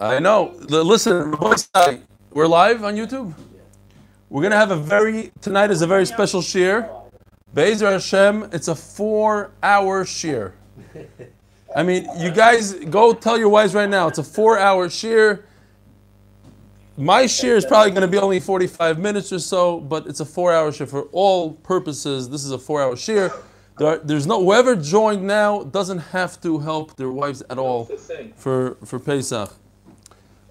I know. Listen, we're live on YouTube. We're gonna have a very tonight is a very special shir. Bezer Hashem, it's a four-hour shir. I mean, you guys go tell your wives right now. It's a four-hour shir. My shir is probably going to be only 45 minutes or so, but it's a four-hour shir for all purposes. This is a four-hour shir. There are, there's no whoever joined now doesn't have to help their wives at all for for Pesach.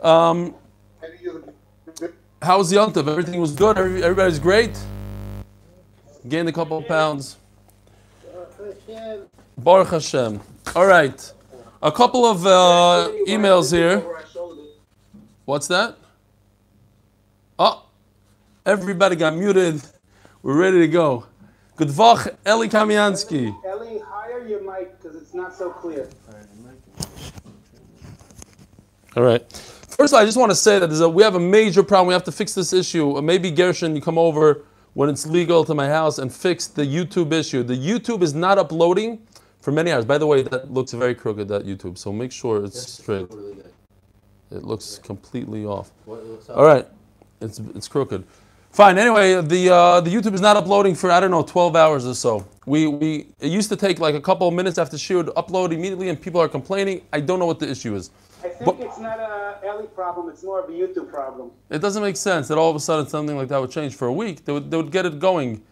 Um, how was Yontav? Everything was good. Everybody's great. Gained a couple of pounds. Baruch Hashem. All right. A couple of uh, emails here. What's that? Oh, everybody got muted. We're ready to go. Good vach, Eli Kamiansky. Eli, higher your mic because it's not so clear. All right. First, of all, I just want to say that a, we have a major problem. We have to fix this issue. Uh, Maybe Gershon, you come over when it's legal to my house and fix the YouTube issue. The YouTube is not uploading for many hours. By the way, that looks very crooked, that YouTube. So make sure it's straight. It looks completely off. All right. It's, it's crooked. Fine. Anyway, the uh, the YouTube is not uploading for I don't know 12 hours or so. We we it used to take like a couple of minutes after she would upload immediately, and people are complaining. I don't know what the issue is. I think But- it's not a Eli problem. It's more of a YouTube problem. It doesn't make sense that all of a sudden something like that would change for a week. They would, they would get it going.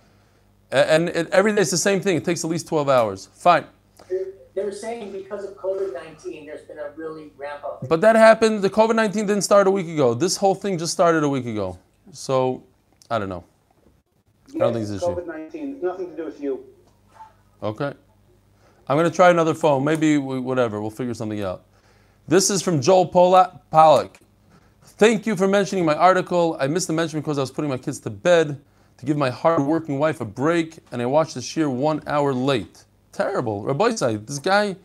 And it, every day it's the same thing. It takes at least 12 hours. Fine. They were saying because of COVID 19, there's been a really ramp up. But that happened. The COVID 19 didn't start a week ago. This whole thing just started a week ago. So, I don't know. I don't think it's. COVID 19. Nothing to do with you. Okay. I'm going to try another phone. Maybe we, whatever. We'll figure something out. This is from Joel Pola- Pollack. Thank you for mentioning my article. I missed the mention because I was putting my kids to bed to give my hard-working wife a break, and I watched the shear one hour late. Terrible. Rabbi this guy,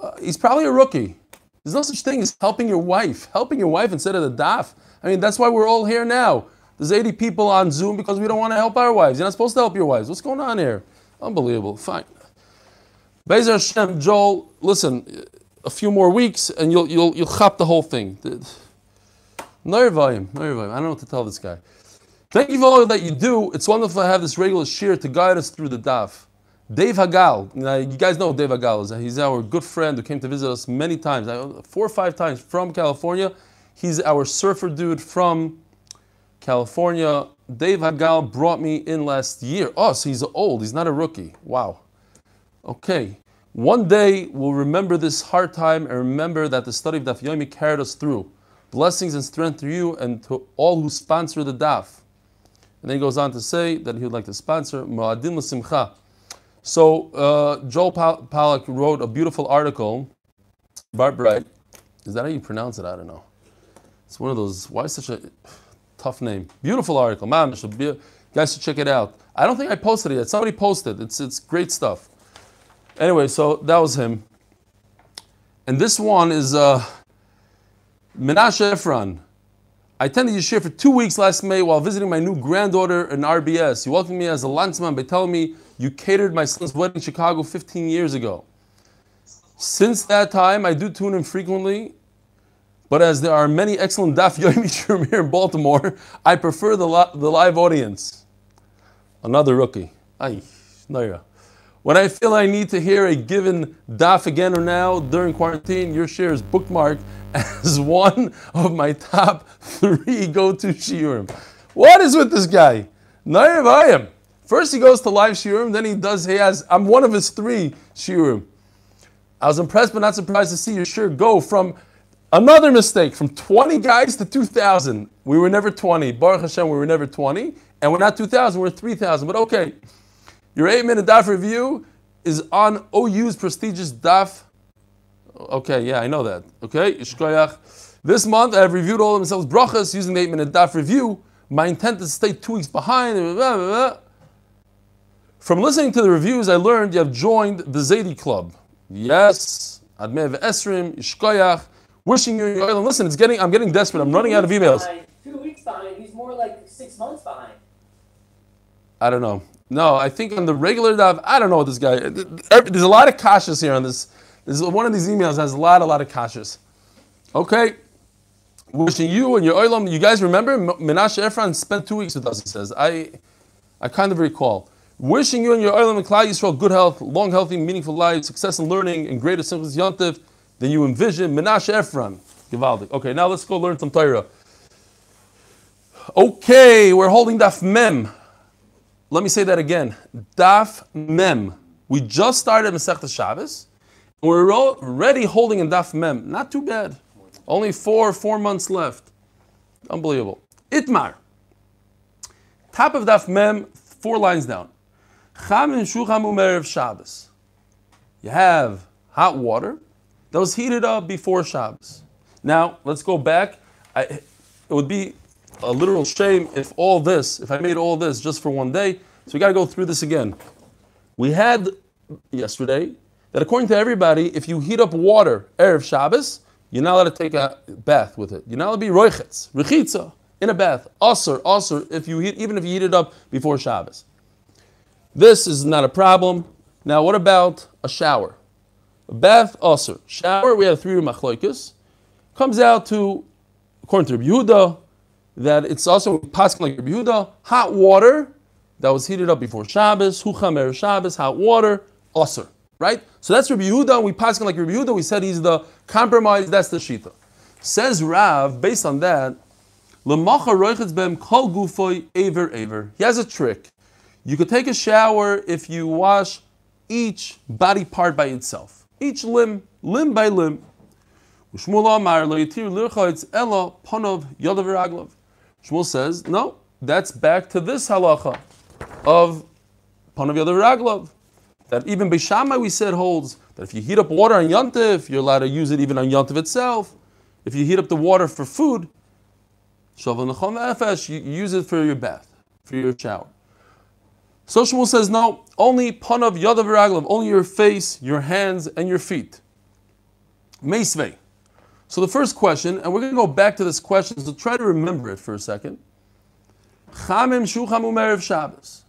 uh, he's probably a rookie. There's no such thing as helping your wife. Helping your wife instead of the daf. I mean, that's why we're all here now. There's 80 people on Zoom because we don't want to help our wives. You're not supposed to help your wives. What's going on here? Unbelievable. Fine. Bezer Hashem, Joel, listen, a few more weeks and you'll you'll you'll chop the whole thing. No volume, no volume. I don't know what to tell this guy. Thank you for all that you do. It's wonderful to have this regular shir to guide us through the daf. Dave Hagal, now, you guys know Dave Hagal is. He's our good friend who came to visit us many times, four or five times from California. He's our surfer dude from California. Dave Hagal brought me in last year. Oh, so he's old. He's not a rookie. Wow. Okay. One day we'll remember this hard time and remember that the study of Daf Yomi carried us through. Blessings and strength to you and to all who sponsor the Daf. And then he goes on to say that he would like to sponsor Moadim L'Simcha. So uh, Joel Pal- wrote a beautiful article. Bart Bright. Is that how you pronounce it? I don't know. It's one of those. Why such a tough name? Beautiful article. Man, you guys should check it out. I don't think I posted it yet. Somebody posted. It's it's great stuff. Anyway, so that was him. And this one is uh, Menashe Efron. I attended Yeshua for two weeks last May while visiting my new granddaughter in RBS. You welcomed me as a landsman by telling me you catered my son's wedding in Chicago 15 years ago. Since that time, I do tune in frequently, but as there are many excellent Daf Yomi Shurim here in Baltimore, I prefer the, li- the live audience. Another rookie. Ay, Naira. When I feel I need to hear a given daf again or now during quarantine, your share is bookmarked as one of my top three go-to shiurim. What is with this guy? Nair Vayim. First he goes to live shiurim, then he does, he has, I'm one of his three shiurim. I was impressed but not surprised to see your shirt go from another mistake, from 20 guys to 2,000. We were never 20. Baruch Hashem, we were never 20. And we're not 2,000, we're 3,000. But okay. Your eight minute daf review is on OU's prestigious daf. Okay, yeah, I know that. Okay, Ishkoyach. This month I have reviewed all of themselves brachas using the eight minute daf review. My intent is to stay two weeks behind. blah, blah, blah. From listening to the reviews, I learned you have joined the Zaidi Club. Yes, Admev Esrim, Ishkoyach. Wishing you your oil. Listen, it's getting. I'm getting desperate. I'm running out of emails. Behind, two weeks behind. He's more like six months behind. I don't know. No, I think on the regular daf, I don't know what this guy. There's a lot of kashas here on this This is one of these emails has a lot, a lot of kashas. Okay. Wishing you and your oilam. You guys remember Menashe Ephron spent two weeks with us. He says, I, I kind of recall. Wishing you and your oilam and Klal Yisrael good health, long, healthy, meaningful life, success in learning, and greater simchas yontif than you envision. Menashe Ephron. Givaldik. Okay, now let's go learn some Torah. Okay, we're holding Daf Mem. Let me say that again. Daf Mem. We just started Masechta Shabbos. And we're already holding in Daf Mem. Not too bad. Only four, four months left. Unbelievable. Itmar. Top of Daf Mem, four lines down. Cham and Shabbos. You have hot water that was heated up before Shabbos. Now, let's go back. I, it would be a literal shame if all this, if I made all this just for one day. So we got to go through this again. We had yesterday that according to everybody, if you heat up water Erev Shabbos, you're not allowed to take a bath with it. You're not allowed to be roichetz, rechitza, in a bath. Usr, usr, if you heat, even if you heat it up before Shabbos. This is not a problem. Now, what about a shower? Bath, also. Shower, we have three machloikas. Comes out to, according to Rabbi Yehuda, that it's also possible like Rabbi Yehuda, hot water that was heated up before Shabbos, huchamer Shabbos, hot water, usr. Right? So that's Rabbi Yehuda. We pass like Rabbi Yehuda. We said he's the compromise. That's the shita. Says Rav, based on that, aver aver. He has a trick. You could take a shower if you wash each body part by itself, each limb, limb by limb. Shmuel says, no, that's back to this halacha of panav yadav raglov. That even Beis Shammai we said holds that if you heat up water on Yontif, you're allowed to use it even on Yontif itself. If you heat up the water for food, you use it for your bath, for your shower. So Shmuel says, no, only panav yadav raglov, only your face, your hands, and your feet. Meisvei. So the first question, and we're going to go back to this question, so try to remember it for a second. Chamim shucham umerev Shabbos.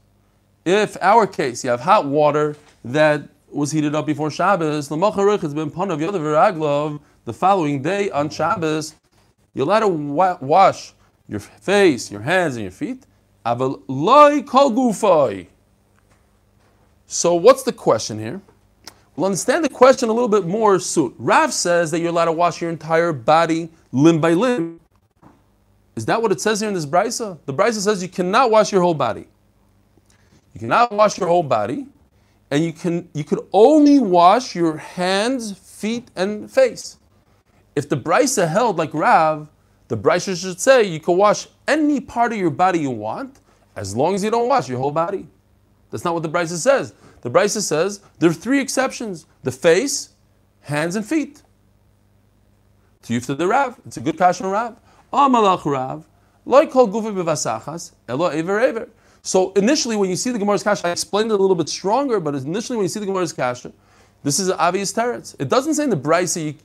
If our case, you have hot water that was heated up before Shabbos, the has been panav yadav the following day on Shabbos, you're allowed to wa- wash your face, your hands, and your feet. Aval loy kol. So what's the question here? We'll understand the question a little bit more soon. Rav says that you're allowed to wash your entire body limb by limb. Is that what it says here in this brisa? The brisa says you cannot wash your whole body. You cannot wash your whole body and you can you could only wash your hands, feet, and face. If the brisa held like Rav, the brisa should say you can wash any part of your body you want, as long as you don't wash your whole body. That's not what the brisa says. The brisa says there are three exceptions: the face, hands, and feet. To to the Rav, it's a good passion Rav. Ah, Amalach Rav, like called gufi elo ever ever. So initially, when you see the Gemara's kasha, I explained it a little bit stronger, but initially, when you see the Gemara's kasha, this is obvious teretz. It doesn't say in the brisa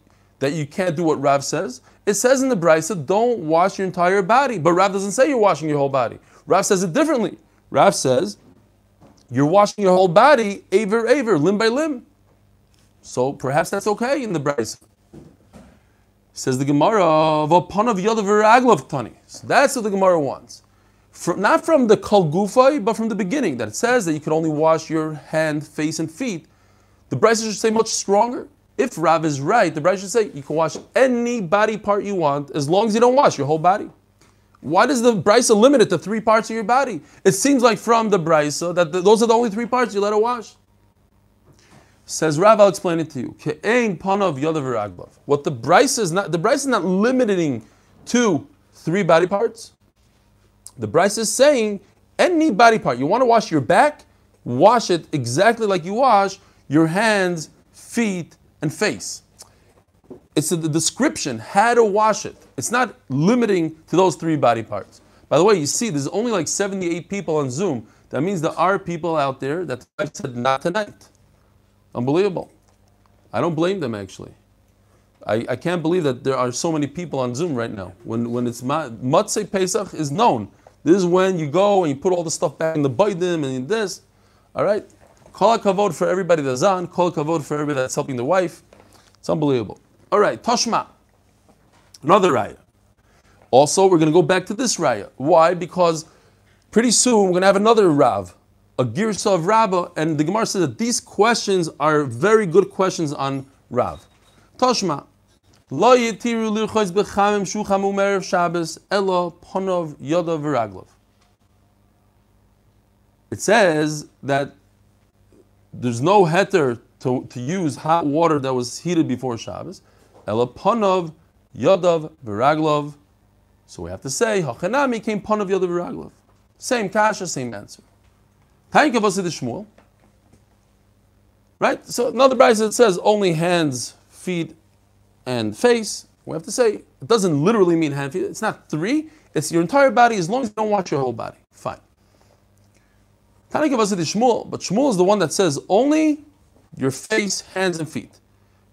that you can't do what Rav says. It says in the brisa, don't wash your entire body. But Rav doesn't say you're washing your whole body. Rav says it differently. Rav says you're washing your whole body, aver aver, limb by limb. So perhaps that's okay in the brisa. Says the Gemara, "V'panav yodav tani." So that's what the Gemara wants. From, not from the kol gufay, but from the beginning, that it says that you can only wash your hand, face, and feet. The Brisa should say much stronger. If Rav is right, the Brisa should say you can wash any body part you want as long as you don't wash your whole body. Why does the Brisa limit it to three parts of your body? It seems like from the Brisa that the, those are the only three parts you let it wash. Says Rav, I'll explain it to you. What the Brisa is not, the Brisa is not limiting to three body parts. The Brisa is saying any body part, you want to wash your back, wash it exactly like you wash your hands, feet, and face. It's the description, how to wash it. It's not limiting to those three body parts. By the way, you see, there's only like 78 people on Zoom. That means there are people out there that said not tonight. Unbelievable. I don't blame them actually. I, I can't believe that there are so many people on Zoom right now. When, when it's Motzei Pesach is known. This is when you go and you put all the stuff back in the baidim and this. All right? A kavod for everybody that's on. A kavod for everybody that's helping the wife. It's unbelievable. All right, Toshma. Another raya. Also, we're going to go back to this raya. Why? Because pretty soon we're going to have another Rav, a Girsa of and the Gemara says that these questions are very good questions on Rav. Toshma. Lo yitiru lirchois bechamim shucham Shabbos elo ponov yodav v'raglov. It says that there's no heter to, to use hot water that was heated before Shabbos. Elo ponov yodav v'raglov. So we have to say, Hachanami came ponov yodav Viraglov. Same kasha, same answer. Thank you, Shmuel. Right? So another Brisa that says only hands, feet, and face. We have to say it doesn't literally mean hand, feet. It's not three. It's your entire body as long as you don't watch your whole body. Fine. Tana Shmuel, but Shmuel is the one that says only your face, hands, and feet. It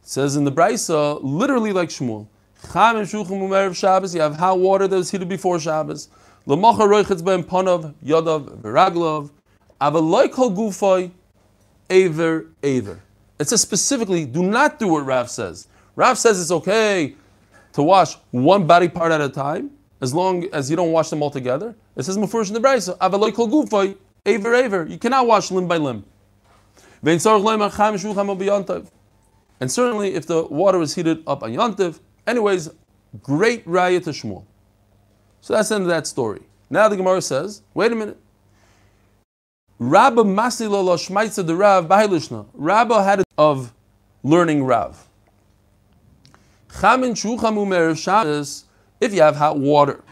says in the Brisa, literally like Shmuel. You have hot water that was heated before Shabbos. L'mocha roichetz ben ponov, yodav, v'raglov. Avaloi kol gufoi, aver, aver. It says specifically, do not do what Rav says. Rav says it's okay to wash one body part at a time, as long as you don't wash them all together. It says Mufurish in the Brisa, Avaloi kol gufoi, aver, aver. You cannot wash limb by limb. And certainly, if the water is heated up on Yontiv, anyways, great raya to Shmuel. So that's the end of that story. Now the Gemara says, wait a minute. Rabba Masilo lo the Rav Bahilishna. Rabba had it of learning Rav. If you have hot water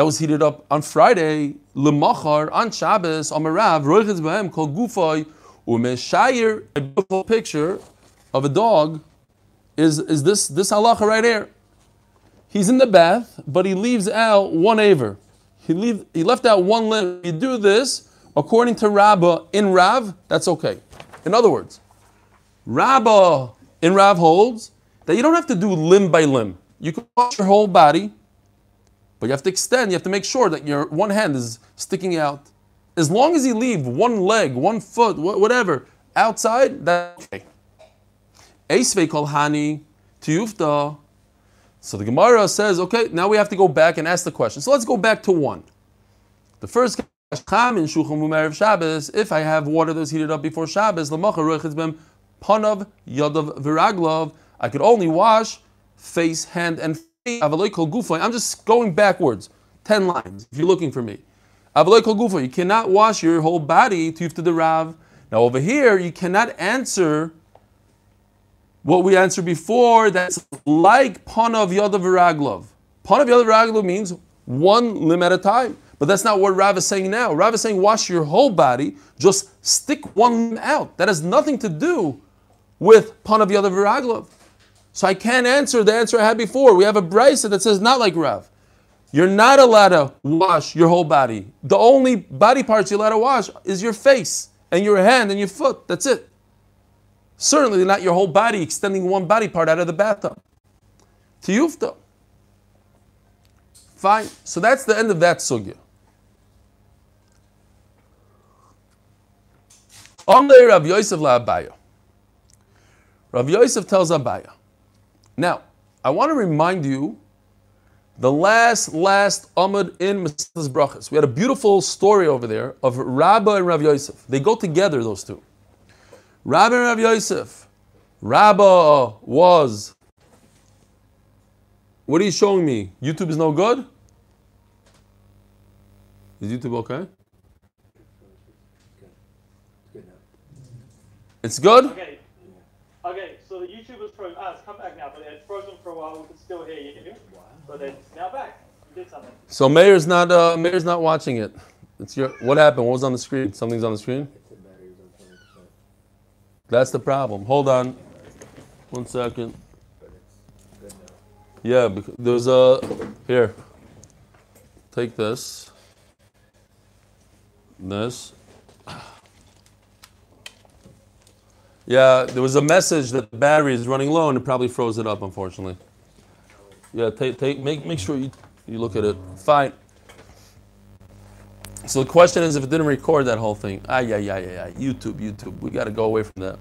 that was heated up on Friday, Lemachar on Shabbos, on Rav, Roichetz Bahem, called Gufay, Umeshayir, a beautiful picture of a dog, is, is this, this halacha right here. He's in the bath, but he leaves out one aver. He, leave, he left out one limb. You do this, according to Rabbah in Rav, that's okay. In other words, Rabbah in Rav holds that you don't have to do limb by limb. You can wash your whole body, but you have to extend, you have to make sure that your one hand is sticking out. As long as you leave one leg, one foot, whatever, outside, that's okay. Eisvei kol hani tiyufta. So the Gemara says, okay, now we have to go back and ask the question. So let's go back to one. The first Shabbos, if I have water that's heated up before Shabbos, panav yadav viraglov, I could only wash face, hand, and. I'm just going backwards, ten lines. If you're looking for me, you cannot wash your whole body to the Rav. Now over here, you cannot answer what we answered before, that's like Panav Yodav Raglov. Panav Yodav Raglov means one limb at a time. But that's not what Rav is saying now. Rav is saying wash your whole body, just stick one limb out. That has nothing to do with Panav Yodav Raglov. So I can't answer the answer I had before. We have a brisa that says not like Rav. You're not allowed to wash your whole body. The only body parts you're allowed to wash is your face and your hand and your foot. That's it. Certainly not your whole body, extending one body part out of the bathtub. Tiyufta. Fine. So that's the end of that sugya. Only Rav Yosef la Abaya. Rav Yosef tells Abaya. Now, I want to remind you the last, last Amud in Mesilas Brachas. We had a beautiful story over there of Rabba and Rav Yosef. They go together, those two. Rabba and Rav Yosef. Rabba was. What are you showing me? YouTube is no good? Is YouTube okay? It's good? Okay. Okay, so the YouTube is frozen. Ah, it's come back now, but it's frozen for a while. We can still hear you. But it's now back. You did something. So Mayor's not uh, Mayor's not watching it. It's your what happened? What was on the screen? Something's on the screen? That's the problem. Hold on. One second. Yeah, because there's a here. Take this. This. Yeah, there was a message that the battery is running low and it probably froze it up, unfortunately. Yeah, take, take, make, make sure you, you look at it. Fine. So the question is if it didn't record that whole thing. Ah, yeah, yeah, yeah, yeah. YouTube, YouTube. We got to go away from that.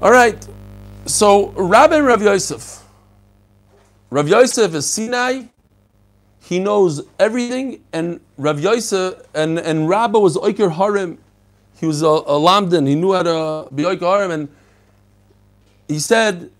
All right. So Rabba Rav Yosef. Rav Yosef is Sinai. He knows everything, and Rav Yosef and and Rabba was Oiker Harim. He was a, a lamdan. He knew how to be Oiker Harim, and he said,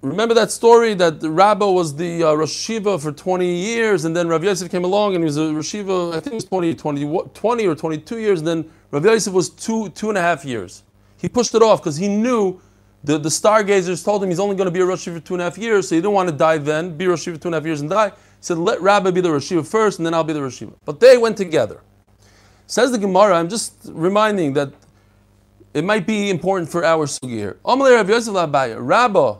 "Remember that story that the Rabba was the uh, Rosh for 20 years, and then Rav Yosef came along, and he was a Rosh. I think it was 20, 20, 20 or 22 years. And then Rav Yosef was two two and a half years. He pushed it off because he knew." The, the stargazers told him he's only going to be a Rosh for two and a half years, so he didn't want to die then, be Rosh for two and a half years and die. He said, let Rabba be the Rosh first, and then I'll be the Rosh. But they went together. Says the Gemara, I'm just reminding that it might be important for our sugi here. Amalei Rav Yosef Rabba,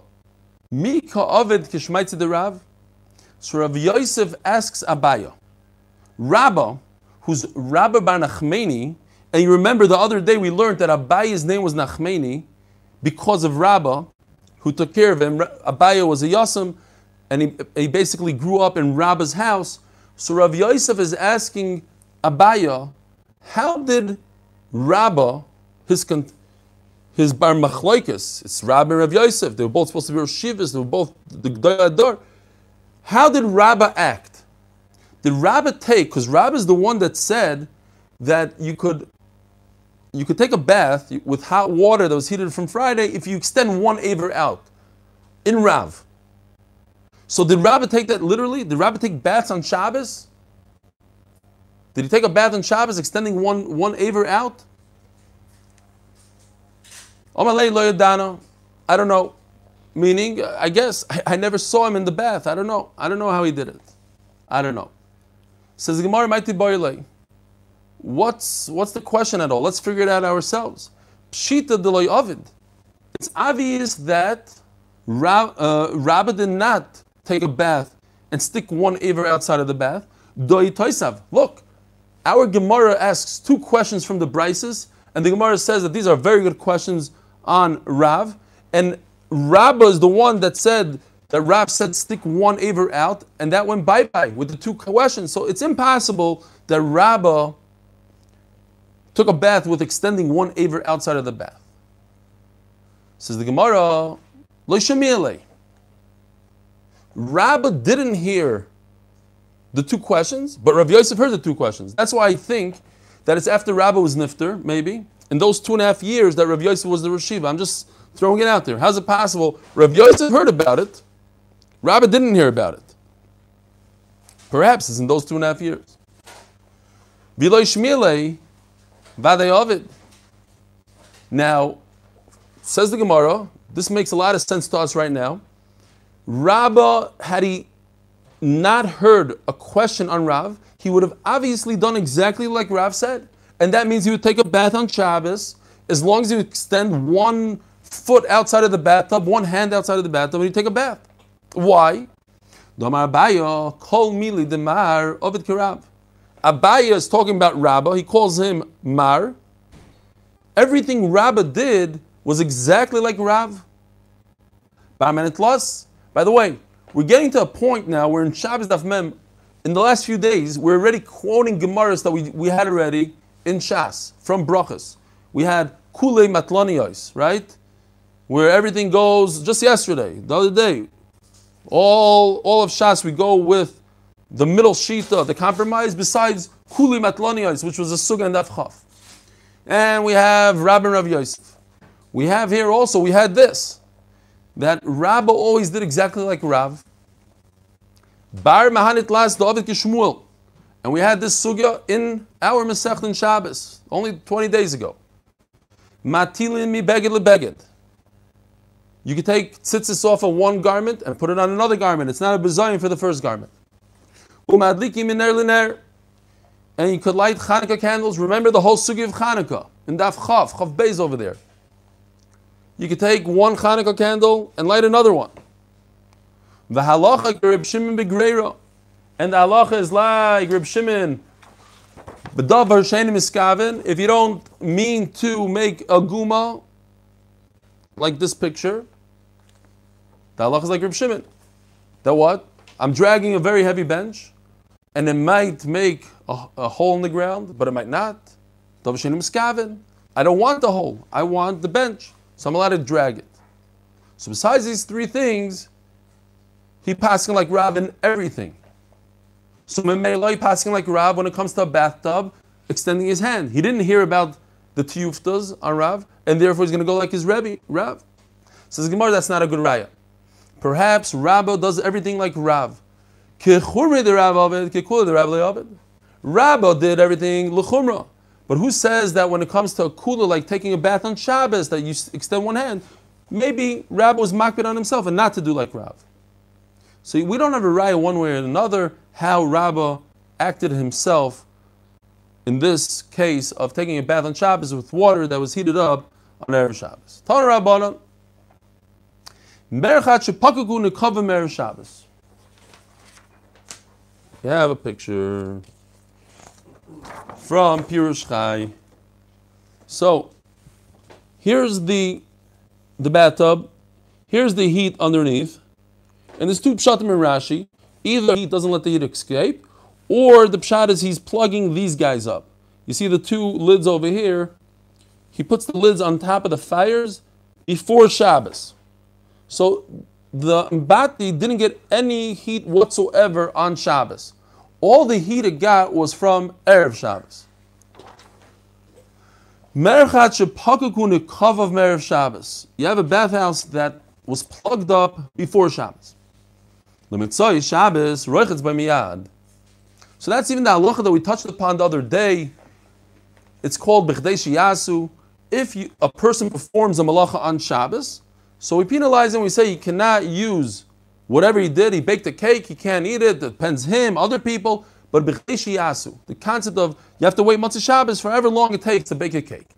mi ka'ovid kishmaitzi the Rav? So Rav Yosef asks Abaya, Rabba, who's Rabba bar Nachmeni, and you remember the other day we learned that Abaya's name was Nachmeni because of Rabba, who took care of him. Abaya was a Yasim, and he, he basically grew up in Rabba's house. So Rav Yosef is asking Abaya, how did Rabba, his his bar machloikas, it's Rabba and Rav Yosef, they were both supposed to be Rosh Shivas, they were both the G'day Ador. How did Rabba act? Did Rabba take, because Rabba is the one that said that you could you could take a bath with hot water that was heated from Friday if you extend one aver out in Rav. So did Rabba take that literally? Did Rabba take baths on Shabbos? Did he take a bath on Shabbos extending one, one aver out? I don't know. Meaning, I guess, I, I never saw him in the bath. I don't know. I don't know how he did it. I don't know. Says Gemara, Mighty Boyle. What's what's the question at all? Let's figure it out ourselves. Pshita deloy ovid. It's obvious that uh, Rabba did not take a bath and stick one aver outside of the bath. Doi toisav. Look, our Gemara asks two questions from the Brises, and the Gemara says that these are very good questions on Rav. And Rabba is the one that said that Rav said stick one aver out, and that went bye bye with the two questions. So it's impossible that Rabba took a bath with extending one aver outside of the bath. Says the Gemara, Lo Rabba didn't hear the two questions, but Rav Yosef heard the two questions. That's why I think that it's after Rabba was nifter, maybe, in those two and a half years that Rav Yosef was the Rashiva. I'm just throwing it out there. How's it possible? Rav Yosef heard about it, Rabba didn't hear about it. Perhaps it's in those two and a half years. V'lo Shmiele, Vade Ovid. Now, says the Gemara, this makes a lot of sense to us right now. Rabba, had he not heard a question on Rav, he would have obviously done exactly like Rav said. And that means he would take a bath on Shabbos, as long as you extend one foot outside of the bathtub, one hand outside of the bathtub, and you take a bath. Why? Abaya, Kirav. Abaya is talking about Rabba. He calls him Mar. Everything Rabba did was exactly like Rav. By the way, we're getting to a point now where in Shabbos Daf Mem, in the last few days, we're already quoting Gemaras that we, we had already in Shas from Brachas. We had Kule Matlanios, right? Where everything goes just yesterday, the other day. All, all of Shas, we go with the middle shita, the compromise, besides Kuli Matlanios, which was a Suga and Daf And we have Rabba Rav Yosef. We have here also, we had this, that Rabba always did exactly like Rav. Bar Mahanit Las David Kishmuel. And we had this sugya in our Masech in Shabbos, only 20 days ago. Matilin mi beged lebeged. You could take tzitzis off of one garment and put it on another garment. It's not a bezayin for the first garment. Umadliki miner. And you could light Hanukkah candles. Remember the whole sugi of Hanukkah in Daf Chav, Chav Beis over there. You could take one Hanukkah candle and light another one. The halacha Reb Shimon begreira, and the halacha is like Reb Shimon. If you don't mean to make a guma, like this picture, the halacha is like Reb Shimon. That what? I'm dragging a very heavy bench, and it might make a, a hole in the ground, but it might not. I don't want the hole. I want the bench. So I'm allowed to drag it. So besides these three things, he passing like Rav in everything. So Memela he passing like Rav when it comes to a bathtub, extending his hand. He didn't hear about the tiyuftas on Rav, and therefore he's going to go like his Rebbe, Rav. Says Gemara, that's not a good raya. Perhaps Rabbo does everything like Rav. Rabbo did everything lechumra. But who says that when it comes to a kula, like taking a bath on Shabbos, that you extend one hand, maybe Rabbo was makbid on himself and not to do like Rav. So we don't have a raya one way or another how Rabba acted himself in this case of taking a bath on Shabbos with water that was heated up on Erev Shabbos. Tana Rabbanan. Merchat shepakagu nekava Erev Shabbos. You have a picture from Pirush Chai. So, here's the the bathtub. Here's the heat underneath. And there's two pshatim in Rashi. Either he doesn't let the heat escape, or the pshat is he's plugging these guys up. You see the two lids over here. He puts the lids on top of the fires before Shabbos. So the Mbati didn't get any heat whatsoever on Shabbos. All the heat it got was from Erev Shabbos. You have a bathhouse that was plugged up before Shabbos. Lemitzoi Shabbos roichetz by miyad. So that's even the halacha that we touched upon the other day. It's called b'chdei shiyasu. If you, a person performs a malacha on Shabbos, so we penalize him. We say he cannot use whatever he did. He baked a cake. He can't eat it. Depends him, other people. But b'chdei shiyasu, the concept of you have to wait Motzei Shabbos for however long it takes to bake a cake.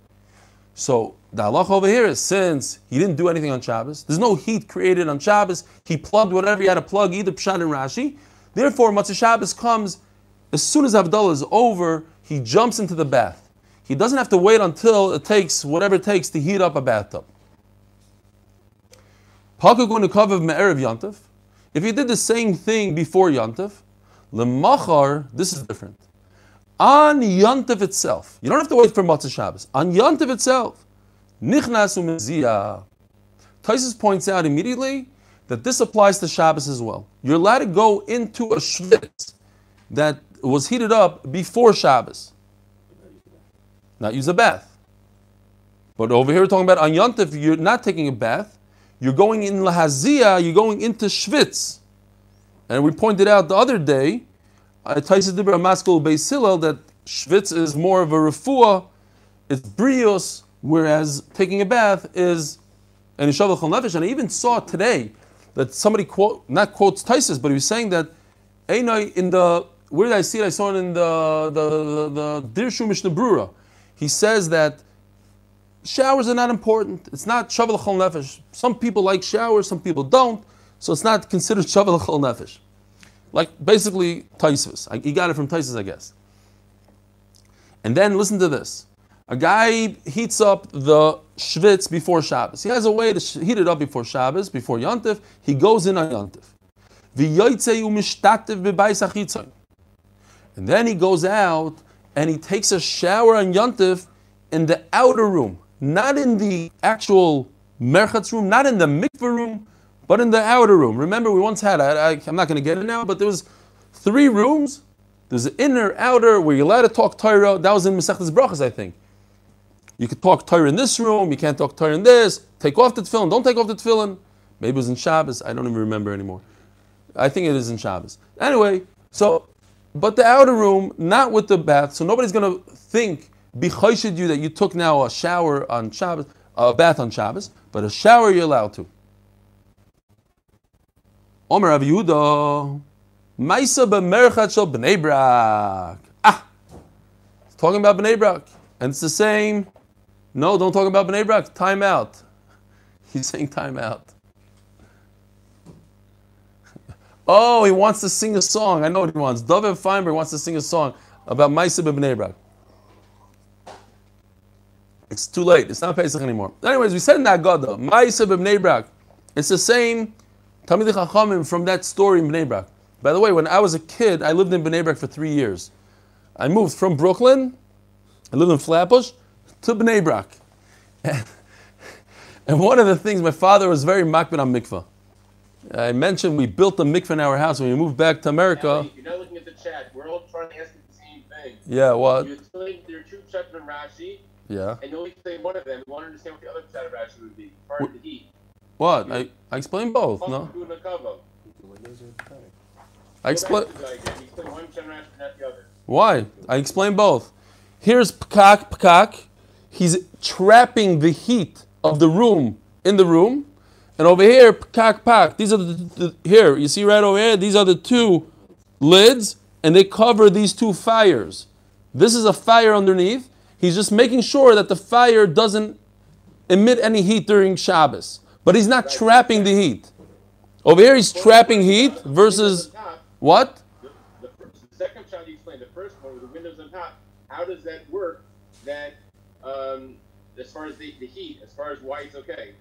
So the halacha over here is since he didn't do anything on Shabbos, there's no heat created on Shabbos. He plugged whatever he had to plug, either Pshat and Rashi. Therefore, Motzei Shabbos comes as soon as Havdalah is over. He jumps into the bath. He doesn't have to wait until it takes whatever it takes to heat up a bathtub. If he did the same thing before yantav, lemachar, this is different. On yantav itself, you don't have to wait for Motzei Shabbos. On yantav itself, nichnas umeziyah. Taisus points out immediately that this applies to Shabbos as well. You're allowed to go into a shvitz that was heated up before Shabbos. Not use a bath. But over here we're talking about on Yontif, you're not taking a bath. You're going in Lahazia, you're going into Schwitz. And we pointed out the other day, Taisa Dibra Maskul Beis Hillel, that Schwitz is more of a refuah, it's brios, whereas taking a bath is an Ishav Chol Nefesh. And I even saw today that somebody quote, not quotes Taisus, but he was saying that Einai in the where did I see it? I saw it in the the the, the Dirshu Mishnah Brura. He says that showers are not important. It's not shavel chol nefesh. Some people like showers, some people don't. So it's not considered shavel chol nefesh. Like basically Taisus. He got it from Taisus, I guess. And then listen to this. A guy heats up the shvitz before Shabbos. He has a way to heat it up before Shabbos, before Yontif. He goes in on Yontif. And then he goes out and he takes a shower on Yontif in the outer room, not in the actual merchatz room, not in the mikveh room, but in the outer room. Remember, we once had, I, I'm not going to get it now, but there was three rooms. There's an inner, outer, where you're allowed to talk Torah. That was in Masechtas Brachas, I think. You could talk Torah in this room, you can't talk Torah in this. Take off the tefillin, don't take off the tefillin. Maybe it was in Shabbos, I don't even remember anymore. I think it is in Shabbos. Anyway, so, but the outer room, not with the bath, so nobody's going to think, bechoshid you that you took now a shower on Shabbos, a bath on Shabbos, but a shower you're allowed to. Omer Rav Yehuda, Maisa b'merchat shel b'nei brak. Ah, it's talking about b'nei brak, and it's the same. No, don't talk about b'nei brak. Time out. He's saying time out. Oh, he wants to sing a song. I know what he wants. David Feinberg wants to sing a song about Maisa b'nei brak. It's too late. It's not Pesach anymore. Anyways, we said in Agada, Maisa b'nei brak. It's the same Talmidei Chachamim from that story in Bnei Brak. By the way, when I was a kid, I lived in Bnei Brak for three years. I moved from Brooklyn, I lived in Flatbush, to Bnei Brak. And, And one of the things, my father was very makbid on mikvah. I mentioned we built a mikvah in our house when we moved back to America. You're not looking at the chat. We're all trying to ask the same thing. Yeah, what? You explained there are two Rashi, Yeah. and you only explain one of them. We want to understand what the other chapter of Rashi would be. Part of the heat. What? I, I explained both, no? I explain. Go back to the guy again. You explain one chapter of Rashi, but not the other. Why? I explain both. Here's Pkak, Pkak. He's trapping the heat of the room in the room. And over here, Pkak, Pak. These are the, the, here, you see right over here, these are the two lids, and they cover these two fires. This is a fire underneath. He's just making sure that the fire doesn't emit any heat during Shabbos. But he's not trapping the heat. Over here, he's trapping heat versus what? the, second shot you explained, the first one with the windows on top. How does that work? That um, as far as the, the heat, as far as why it's okay.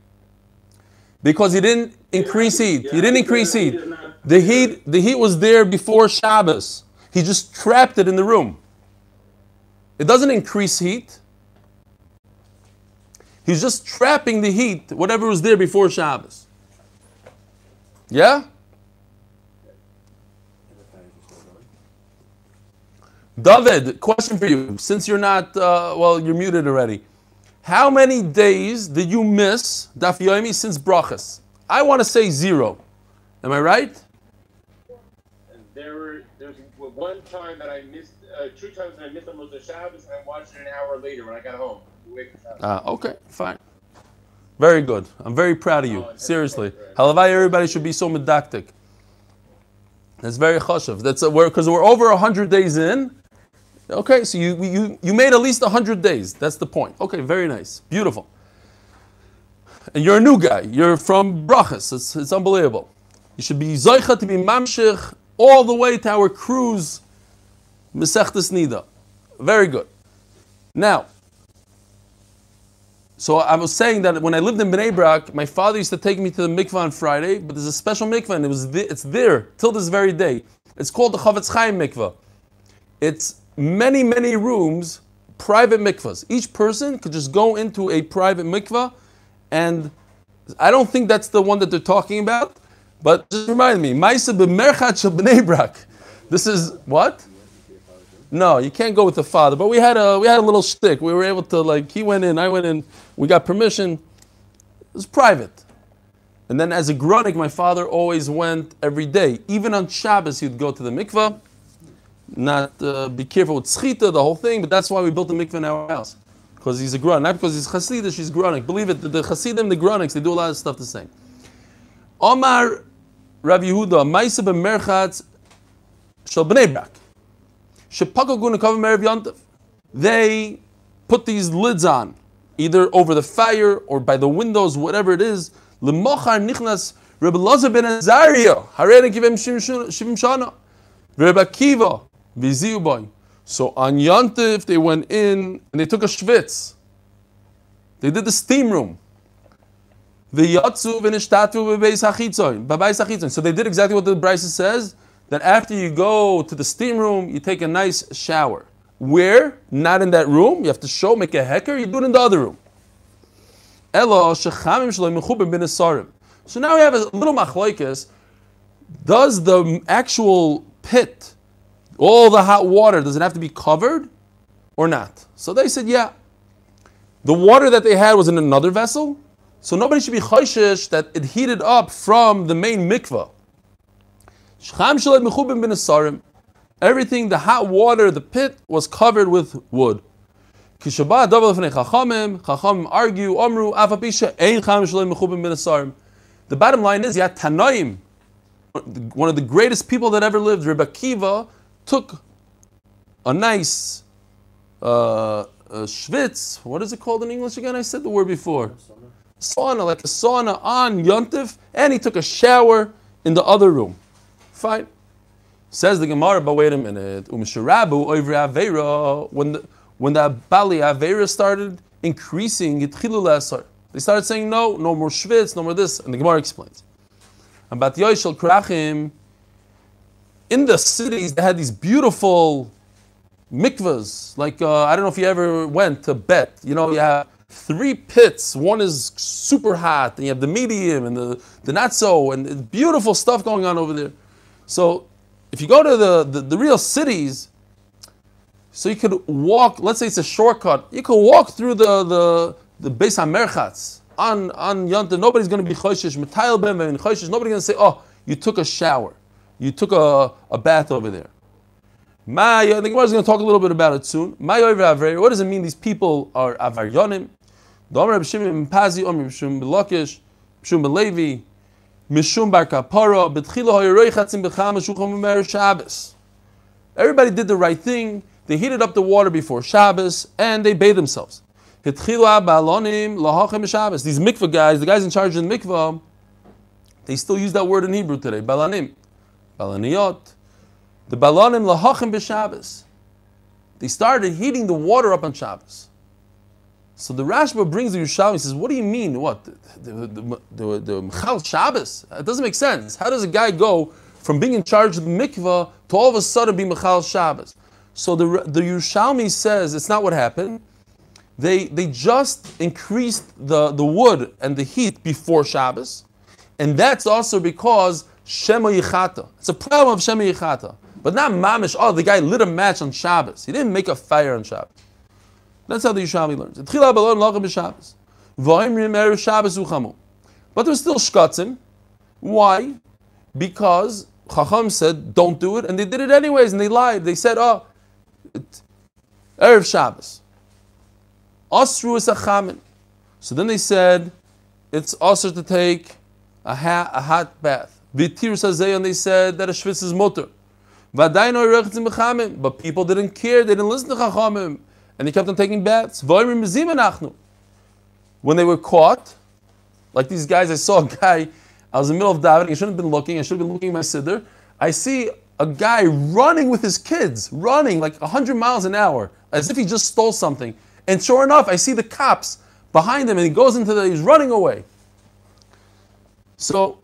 Because he didn't increase heat. He didn't increase heat. The heat, the heat was there before Shabbos. He just trapped it in the room. It doesn't increase heat. He's just trapping the heat, whatever was there before Shabbos. Yeah? David, question for you. Since you're not, uh, well, you're muted already. How many days did you miss Daf Yomi since Brachas? I want to say zero. Am I right? There was one time that I missed, uh, two times that I missed almost the Shabbos, and I watched it an hour later when I got home. Ah, okay, fine. Very good. I'm very proud of you. Seriously. Halavai, everybody should be so medactic. That's very chashav. That's a, we're because we're over hundred days in. Okay, so you you you made at least hundred days. That's the point. Okay, very nice, beautiful. And you're a new guy. You're from Brachas. It's, it's unbelievable. You should be zoicha to be mamshich all the way to our cruise, Mesechtes Nida. Very good. Now, so I was saying that when I lived in Bnei Brak, my father used to take me to the mikvah on Friday, but there's a special mikvah and it was th- it's there till this very day. It's called the Chofetz Chaim mikvah. It's many, many rooms, private mikvahs. Each person could just go into a private mikvah, and I don't think that's the one that they're talking about, but just remind me, Maisa b'merchat Bnei Brak. This is what? No, you can't go with the father. But we had a we had a little stick. We were able to like he went in, I went in. We got permission. It was private. And then as a grunik, my father always went every day. Even on Shabbos, he'd go to the mikvah. Not uh, be careful with schita, the whole thing. But that's why we built the mikvah in our house, because he's a grunik, not because he's chassidish. He's grunik. Believe it, the, the chassidim, the gruniks, they do a lot of stuff the same. Omar Rav Yehuda, Maisa b'merchatz shel Bnei Brak. They put these lids on, either over the fire or by the windows, whatever it is. Lazar ben shana. Rebbe Akiva. So on Yontif, they went in and they took a schwitz. They did the steam room. The yatsu v'nishtatu b'beis hachitzoin, b'beis hachitzoin. So they did exactly what the Brisa says. That after you go to the steam room, you take a nice shower. Where? Not in that room. You have to show, make a hecker. You do it in the other room. So now we have a little machlokes. Does the actual pit, all the hot water, does it have to be covered or not? So they said, yeah. The water that they had was in another vessel, so nobody should be chayshish that it heated up from the main mikvah. Shcham shalei mechubim bin asarim. Everything, the hot water, the pit was covered with wood. Kishabah davar lefnei chachamim. Argue, omru afapisha ein cham shalei mechubim bin asarim. The bottom line is, yeah, Tanoim, one of the greatest people that ever lived, Rebbe Kiva, took a nice uh, a schwitz. What is it called in English again? I said the word before. Sauna, like a sauna on Yontif, and he took a shower in the other room. Fine. Says the Gemara, but wait a minute. Umshirabu over Avera, when the when the Bali Avera started increasing, Yitchilu Lasar. They started saying no, no more Schwitz, no more this, and the Gemara explains. And Bat Yoshel Krachim, in the cities, they had these beautiful mikvahs. Like, uh, I don't know if you ever went to Bet. You know, you have three pits. One is super hot, and you have the medium and the, the not so, and beautiful stuff going on over there. So if you go to the, the, the real cities, so you could walk, let's say it's a shortcut, you could walk through the, the, the Beis HaMerchatz on, on Yonta. Nobody's going to be choshesh, metayel and. Nobody's going to say, oh, you took a shower. You took a, a bath over there. Ma, I think is going to talk a little bit about it soon. Ma What does it mean these people are avaryonim? The Domer B'Shimon Pazi, Omer B'Shum B'Lakish, B'Shum B'Levi, Mishum Bar Shabbos. Everybody did the right thing. They heated up the water before Shabbos and they bathed themselves. These mikvah guys, the guys in charge of the mikvah, they still use that word in Hebrew today. Balanim. Balaniyot. The balanim lahachim b'Shabbos. They started heating the water up on Shabbos. So the Rashba brings the Yerushalmi and says, "What do you mean? What the the the, the, the Shabbos? It doesn't make sense. How does a guy go from being in charge of the mikvah to all of a sudden be Mechal Shabbos?" So the the Yerushalmi says it's not what happened. They they just increased the, the wood and the heat before Shabbos, and that's also because Shema Yichata. It's a problem of Shema Yichata. But not Mamish, oh, the guy lit a match on Shabbos. He didn't make a fire on Shabbos. That's how the Yerushalmi learns. But there's still shkatzim. Why? Because Chacham said, don't do it, and they did it anyways, and they lied. They said, oh, it, Erev Shabbos. Osru is a chamin. So then they said, it's also to take a, ha- a hot bath. Vitir and they said that a shvitz is mutter. But people didn't care, they didn't listen to Chachamim, and they kept on taking baths. When they were caught, like these guys, I saw a guy, I was in the middle of davening, I shouldn't have been looking, I should have been looking at my siddur. I see a guy running with his kids, running like 100 miles an hour, as if he just stole something. And sure enough, I see the cops behind him, and he goes into the, he's running away. So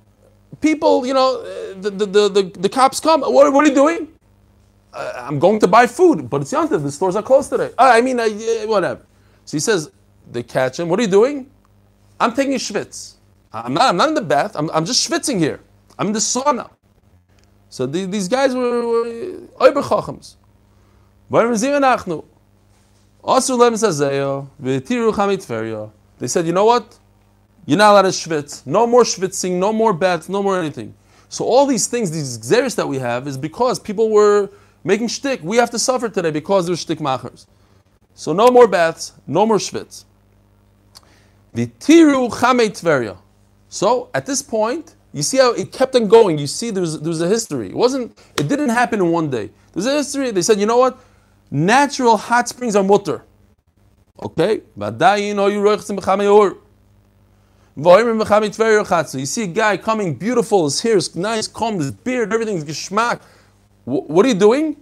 people, you know, the, the, the, the, the cops come. What, what are you doing? Uh, I'm going to buy food, but it's Yantiv. The stores are closed today. Uh, I mean, uh, whatever. So he says, they catch him. What are you doing? I'm taking a schwitz. I'm not, I'm not in the bath. I'm, I'm just schwitzing here. I'm in the sauna. So the, these guys were Oiber Chachams. They said, you know what? You're not allowed to schwitz. No more schwitzing, no more baths, no more anything. So all these things, these xeris that we have, is because people were making shtick. We have to suffer today because there's shtick machers. So no more baths, no more schwitz. V'tiru chamei tveria. So at this point, you see how it kept on going. You see there's, there's a history. It wasn't, it didn't happen in one day. There's a history. They said, you know what? Natural hot springs are mutter. Okay? You see a guy coming beautiful, his hair is nice, combed, his beard, everything's geschmack. What are you doing?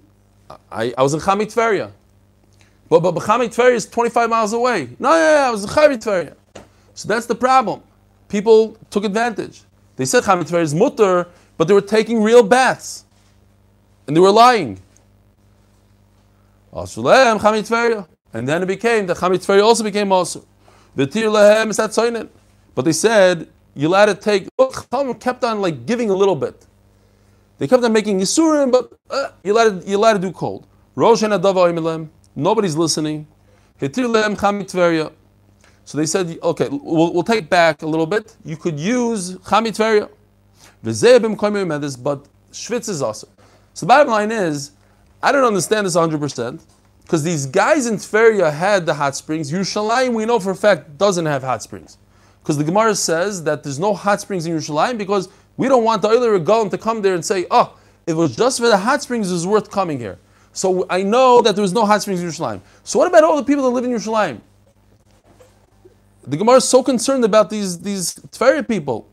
I, I was in Chamit Tveria. But, but Chamit Tveria is 25 miles away. No, yeah, yeah, I was in Chamit Tveria. So that's the problem. People took advantage. They said Chamit Tveria is mutter, but they were taking real baths. And they were lying. And then it became, the Chamit Tveria also became also. But they said, you let it take, oh, Chachamim kept on like giving a little bit. They kept on making Yisurim, but uh, you, let it, you let it do cold. Nobody's listening. So they said, okay, we'll, we'll take back a little bit. You could use Chamit Tveria. But Schwitz is also. So the bottom line is, I don't understand this 100%, because these guys in Tveria had the hot springs. Yerushalayim, we know for a fact, doesn't have hot springs. Because the Gemara says that there's no hot springs in Yerushalayim because we don't want the Euler Regalim to come there and say, oh, it was just for the hot springs, it was worth coming here. So I know that there was no hot springs in Yerushalayim. So what about all the people that live in Yerushalayim? The Gemara is so concerned about these these Tveria people.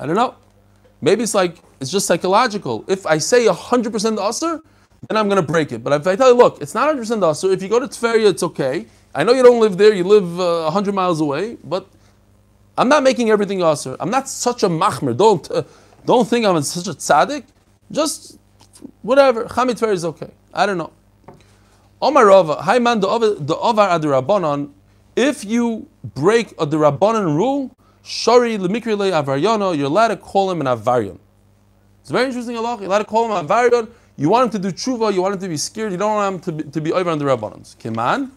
I don't know. Maybe it's like it's just psychological. If I say 100% Asr, then I'm going to break it. But if I tell you, look, it's not 100% Asr. If you go to Tveria, it's okay. I know you don't live there. You live uh, 100 miles away, but I'm not making everything aser. I'm not such a machmer. Don't uh, don't think I'm such a tzaddik. Just whatever. Chamit is okay. I don't know. Omar Rava, Hi man, the over adirabanon If you break a Durabanan rule, Shari Lemikri Le Avaryano, you're allowed to call him an Avaryan. It's very interesting, Allah. You're allowed to call him an Avaryan. You want him to do tshuva, you want him to be scared, you don't want him to be, to be over on the Rabbanans. Kiman,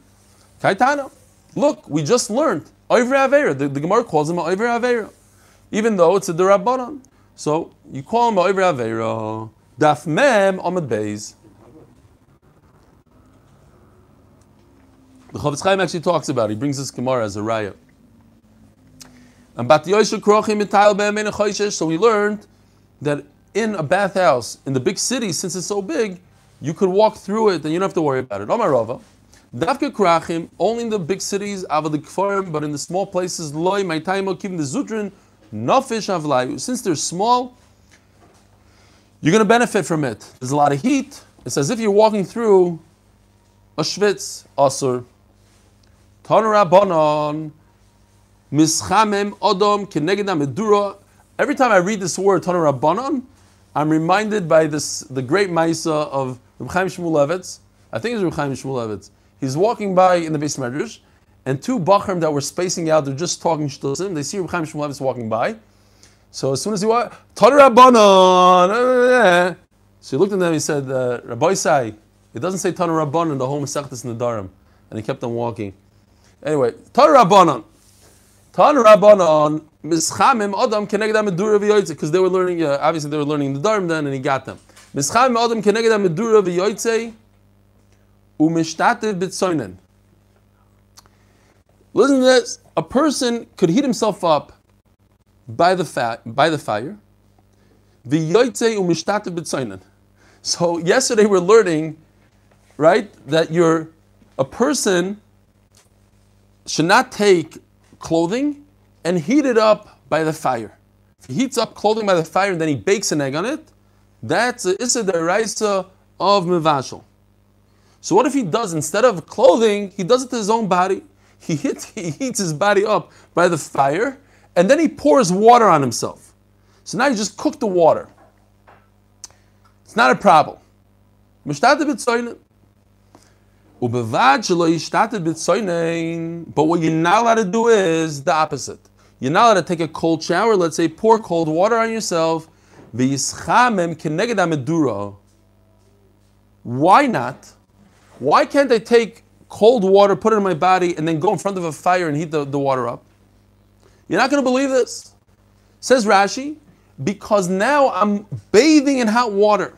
Kaitana. Look, we just learned. Over Avera. The, the Gemara calls him Over Avera. Even though it's a Durabanan. So you call him Over Avera. Daf Mem Amad Beis. The Chofetz Chaim actually talks about it. He brings this Gemara as a raya. And. So we learned that in a bathhouse in the big city, since it's so big, you could walk through it and you don't have to worry about it. Omar Rava. Davke Krachim, only in the big cities, Avad Kfarim, but in the small places, loy Loi, Maitaimo, Kim the Zutrin, Nofish Avlayu. Since they're small, you're going to benefit from it. There's a lot of heat. It's as if you're walking through a Schwitz, Asur. Tanarabanon, Mischamem, Odom, Kenegedam, Medura. Every time I read this word, Tanarabanon, I'm reminded by this the great Maisa of Reb Chaim Shmulevitz. I think it's Reb Chaim Shmulevitz. He's walking by in the base medrash, and two bachrim that were spacing out, they're just talking shtusim. They see Reb Chaim Shmulevitz walking by. So as soon as he walked, Tanarabanon. So he looked at them. He said, uh, "Rabbi Sai, it doesn't say Rabbanon the whole Masechtas Nedarim," and he kept on walking. Anyway. Tanu Rabbanon mischamim adam keneged medura v'yoytze because they were learning. Uh, obviously, they were learning the Dharm then, and he got them. Mischamim adam keneged medura v'yoytze umishtatev b'tzoinen. Listen to this: a person could heat himself up by the fa- by the fire. So yesterday we're learning, right, that you're a person should not take clothing and heat it up by the fire. If he heats up clothing by the fire and then he bakes an egg on it, that's a issa deraisa of mevashel. So what if he does instead of clothing, he does it to his own body? He hits, he heats his body up by the fire, and then he pours water on himself. So now you just cook the water. It's not a problem. But what you're not allowed to do is the opposite. You're not allowed to take a cold shower. Let's say pour cold water on yourself. Why not? Why can't I take cold water, put it in my body, and then go in front of a fire and heat the, the water up? You're not going to believe this. Says Rashi, because now I'm bathing in hot water.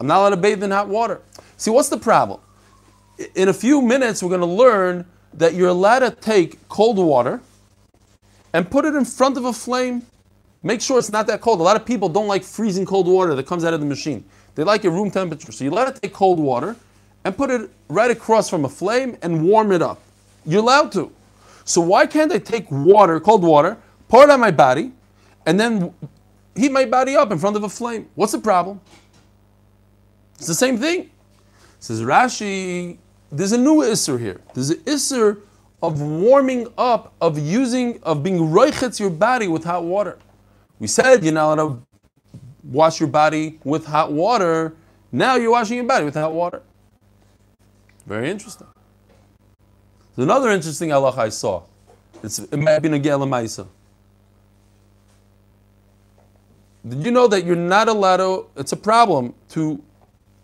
I'm not allowed to bathe in hot water. See, what's the problem? In a few minutes, we're going to learn that you're allowed to take cold water and put it in front of a flame. Make sure it's not that cold. A lot of people don't like freezing cold water that comes out of the machine. They like it room temperature. So you're allowed to take cold water and put it right across from a flame and warm it up. You're allowed to. So why can't I take water, cold water, pour it on my body, and then heat my body up in front of a flame? What's the problem? It's the same thing. Says Rashi, there's a new isser here. There's an isser of warming up, of using, of being roichetz your body with hot water. We said you're not allowed to wash your body with hot water. Now you're washing your body with hot water. Very interesting. There's another interesting halach I saw. It's, it might be Nagel Maisa. Did you know that you're not allowed to, it's a problem to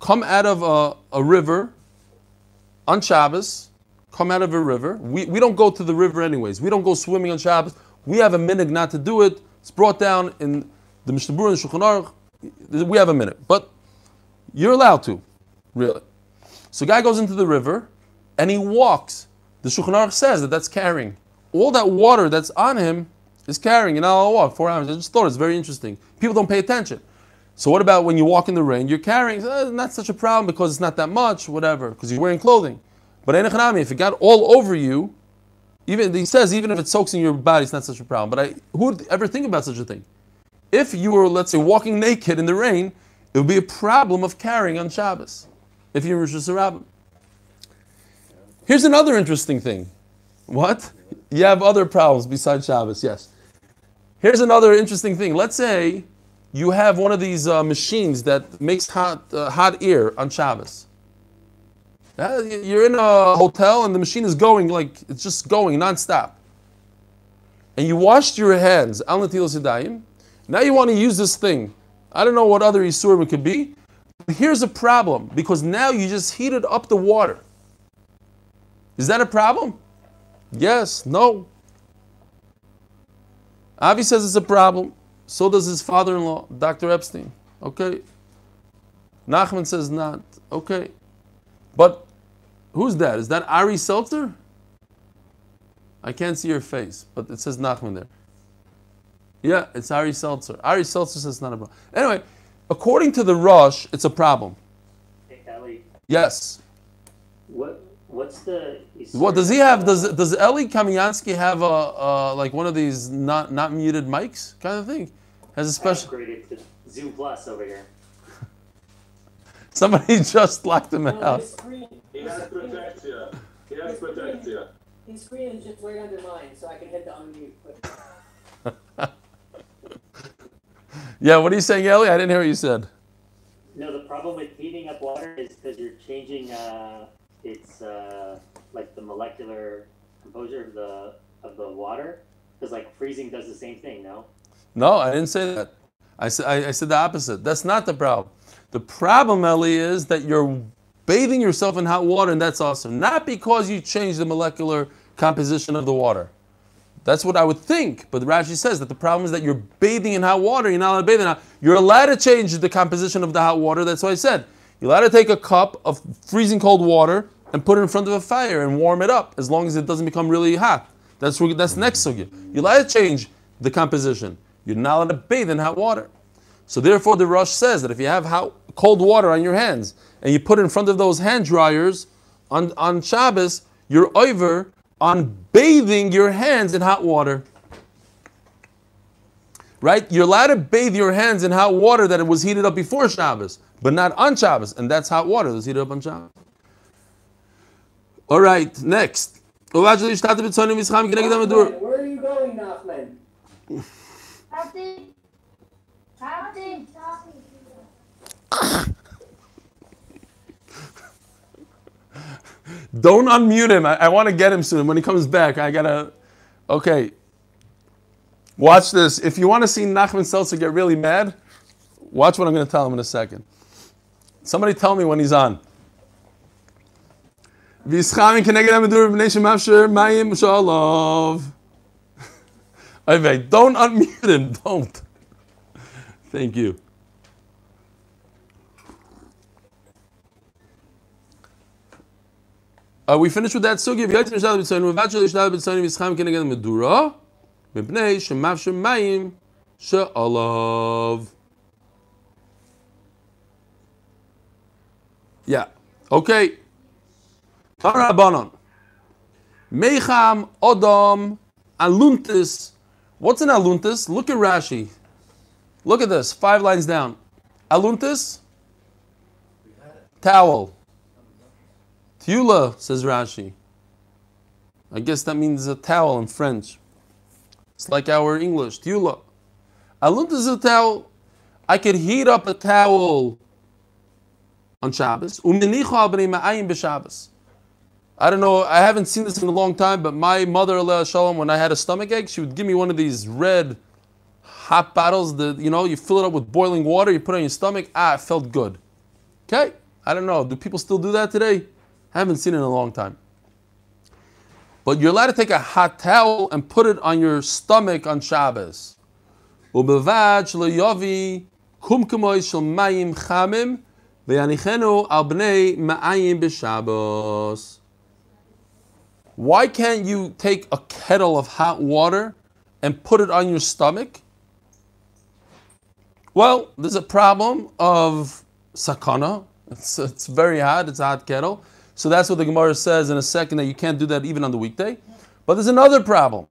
come out of a, a river on Shabbos, come out of a river. We, we don't go to the river anyways. We don't go swimming on Shabbos. We have a minute not to do it. It's brought down in the Mishnah and Shulchan Aruch. We have a minute. But you're allowed to, really. So guy goes into the river and he walks. The Shulchan Aruch says that that's carrying. All that water that's on him is carrying. And I'll walk four hours. I just thought it's very interesting. People don't pay attention. So what about when you walk in the rain? You're carrying. Uh, not such a problem because it's not that much, whatever, because you're wearing clothing. But if it got all over you, even he says even if it soaks in your body, it's not such a problem. But I, who would ever think about such a thing? If you were, let's say, walking naked in the rain, it would be a problem of carrying on Shabbos. If you're Rosh Hashanah. Here's another interesting thing. What? You have other problems besides Shabbos, yes. Here's another interesting thing. Let's say you have one of these uh, machines that makes hot, uh, hot air on Shabbos. Uh, You're in a hotel and the machine is going like it's just going nonstop. And you washed your hands, al yadayim. Now you want to use this thing. I don't know what other isurim it could be. Here's a problem because now you just heated up the water. Is that a problem? Yes, no. Avi says it's a problem. So does his father-in-law, Dr. Epstein. Okay. Nachman says not. Okay. But who's that? Is that Ari Seltzer? I can't see your face, but it says Nachman there. Yeah, it's Ari Seltzer. Ari Seltzer says not a problem. Anyway, according to the Rush, it's a problem. Hey, Eli, Yes. what what's the? What does he have? Does does Eli Kamiansky have a, a like one of these not not muted mics kind of thing? Has a special. upgraded to Zoom Plus over here. Somebody just locked him No, out. his screen, He has protection. He has protection. his screen is just right under mine, so I can hit the unmute. But Yeah, what are you saying, Eli? I didn't hear what you said. No, the problem with heating up water is because you're changing uh, its uh, like the molecular composure of the of the water. Because like freezing does the same thing, no? No, I didn't say that. I said I, I said the opposite. That's not the problem. The problem, Eli, is that you're bathing yourself in hot water, and that's awesome. Not because you changed the molecular composition of the water. That's what I would think. But Rashi says that the problem is that you're bathing in hot water. You're not allowed to bathe in hot. You're allowed to change the composition of the hot water. That's what I said. You're allowed to take a cup of freezing cold water and put it in front of a fire and warm it up, as long as it doesn't become really hot. That's where- that's next sugya. You're allowed to change the composition. You're not allowed to bathe in hot water. So therefore, the Rush says that if you have hot, cold water on your hands and you put it in front of those hand dryers on, on Shabbos, you're over on bathing your hands in hot water. Right? You're allowed to bathe your hands in hot water that it was heated up before Shabbos, but not on Shabbos, and that's hot water that's heated up on Shabbos. All right, next. Where are you going, Nachman? Happy. Happy. Don't unmute him. I, I want to get him soon. When he comes back, I gotta. Okay. Watch this. If you want to see Nachman Seltzer get really mad, watch what I'm going to tell him in a second. Somebody tell me when he's on. Don't unmute him. Don't. Thank you. Uh, we finished with that sugi. V'yayt nishad b'tzayin v'vachel nishad b'tzayin v'yischam keneged medura mipnei shemafsher mayim she'alav. Yeah. Okay. Tarabanon. Meicham Odom Aluntis. What's an Aluntis? Look at Rashi. Look at this. Five lines down. Aluntis? Towel. Tiula, says Rashi. I guess that means a towel in French. It's like our English. Tiula. Aluntis is a towel. I could heat up a towel on Shabbos. I don't know, I haven't seen this in a long time, but my mother, Shalom, when I had a stomach ache, she would give me one of these red hot bottles that, you know, you fill it up with boiling water, you put it on your stomach. Ah, it felt good. Okay? I don't know. Do people still do that today? Haven't seen it in a long time. But you're allowed to take a hot towel and put it on your stomach on Shabbos. Kumkumoy shel mayim chamim ve'anichenu al bnei ma'ayim b'Shabbos. Why can't you take a kettle of hot water and put it on your stomach? Well, there's a problem of sakana. It's, it's very hot. It's a hot kettle. So that's what the Gemara says in a second that you can't do that even on the weekday. But there's another problem.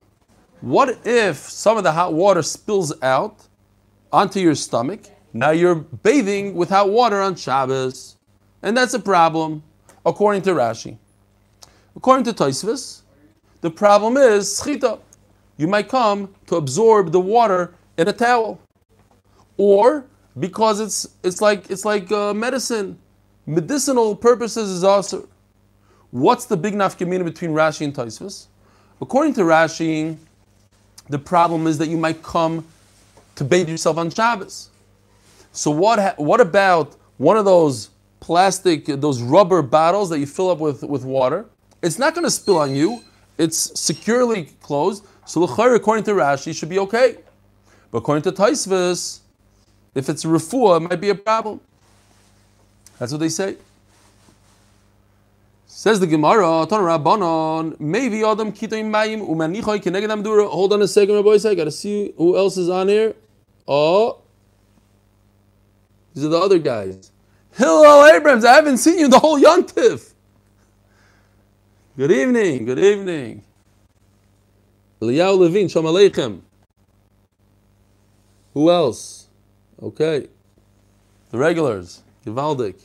What if some of the hot water spills out onto your stomach? Now you're bathing with hot water on Shabbos. And that's a problem, according to Rashi. According to Tosfos, the problem is schita. You might come to absorb the water in a towel, or because it's it's like it's like uh, medicine, medicinal purposes is also What's the big nafkamina between Rashi and Tosfos? According to Rashi, the problem is that you might come to bathe yourself on Shabbos. So what? Ha- what about one of those plastic, those rubber bottles that you fill up with, with water? It's not going to spill on you. It's securely closed. So according to Rashi, should be okay. But according to Tosfos, if it's a refuah, it might be a problem. That's what they say. Says the Gemara, Ton Rabbanon, maybe Adam Kitay Mayim Umanichoy Keneged Amdura. Hold on a second, Rabbi I gotta see who else is on here. Oh, these are the other guys. Hillel Abrams, I haven't seen you the whole Yontif. Good evening, good evening. Eliyahu Levine, Shalom Aleichem. Who else? Okay. The regulars. Givaldik.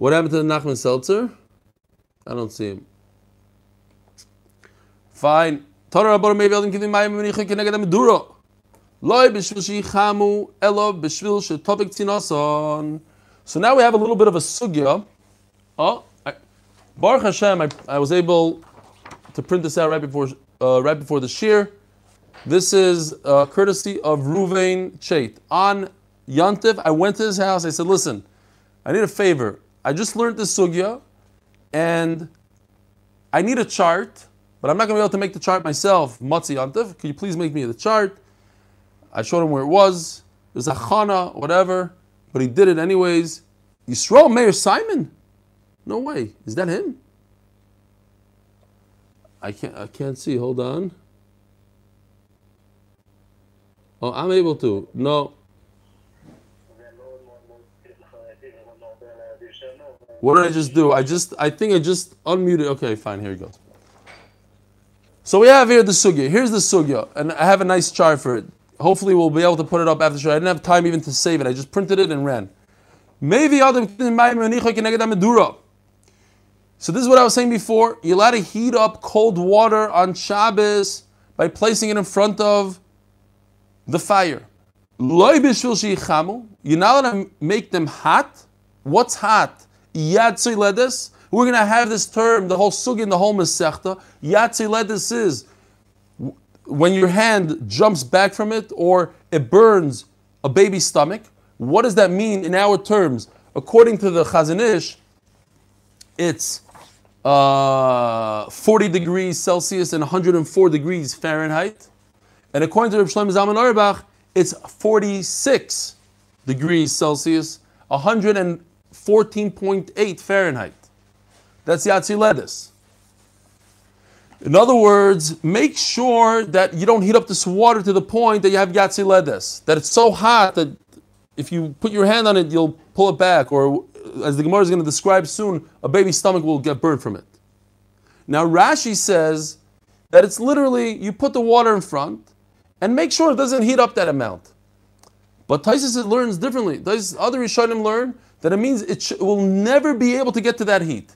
What happened to the Nachman Seltzer? I don't see him. Fine. Torah. Loi b'shvil sheyichamu elo b'shvil tzinason. So now we have a little bit of a sugya. Oh, I, Baruch Hashem, I, I was able to print this out right before uh, right before the shir. This is uh, courtesy of Ruvain Chait. On Yantiv, I went to his house. I said, "Listen, I need a favor. I just learned this sugya, and I need a chart, but I'm not going to be able to make the chart myself. Matzi Yantiv, could you please make me the chart?" I showed him where it was. There's a chana, whatever, but he did it anyways. Yisrael Meir Simon? No way. Is that him? I can't. I can't see. Hold on. Oh, I'm able to. No. What did I just do? I just. I think I just unmuted. Okay, fine. Here he goes. So we have here the sugya. Here's the sugya, and I have a nice chart for it. Hopefully, we'll be able to put it up after show. I didn't have time even to save it. I just printed it and ran. Maybe Adam So this is what I was saying before. You're allowed to heat up cold water on Shabbos by placing it in front of the fire. You're not allowed to make them hot. What's hot? Yatzei ledes. We're going to have this term, the whole sugi and the whole mesechta. Yatzei ledes is when your hand jumps back from it or it burns a baby's stomach. What does that mean in our terms? According to the Chazon Ish, it's uh, 40 degrees Celsius and 104 degrees Fahrenheit. And according to Reb Shlomo Zalman Auerbach, it's 46 degrees Celsius, 114.8 Fahrenheit. That's Yatsi Ledis. In other words, make sure that you don't heat up this water to the point that you have Yatsi Ledis, that it's so hot that if you put your hand on it, you'll pull it back, or uh, as the Gemara is going to describe soon, a baby's stomach will get burned from it. Now Rashi says that it's literally you put the water in front and make sure it doesn't heat up that amount. But Tosfos learns differently. Tosfos, other Rishonim learn that it means it, sh- will never be able to get to that heat.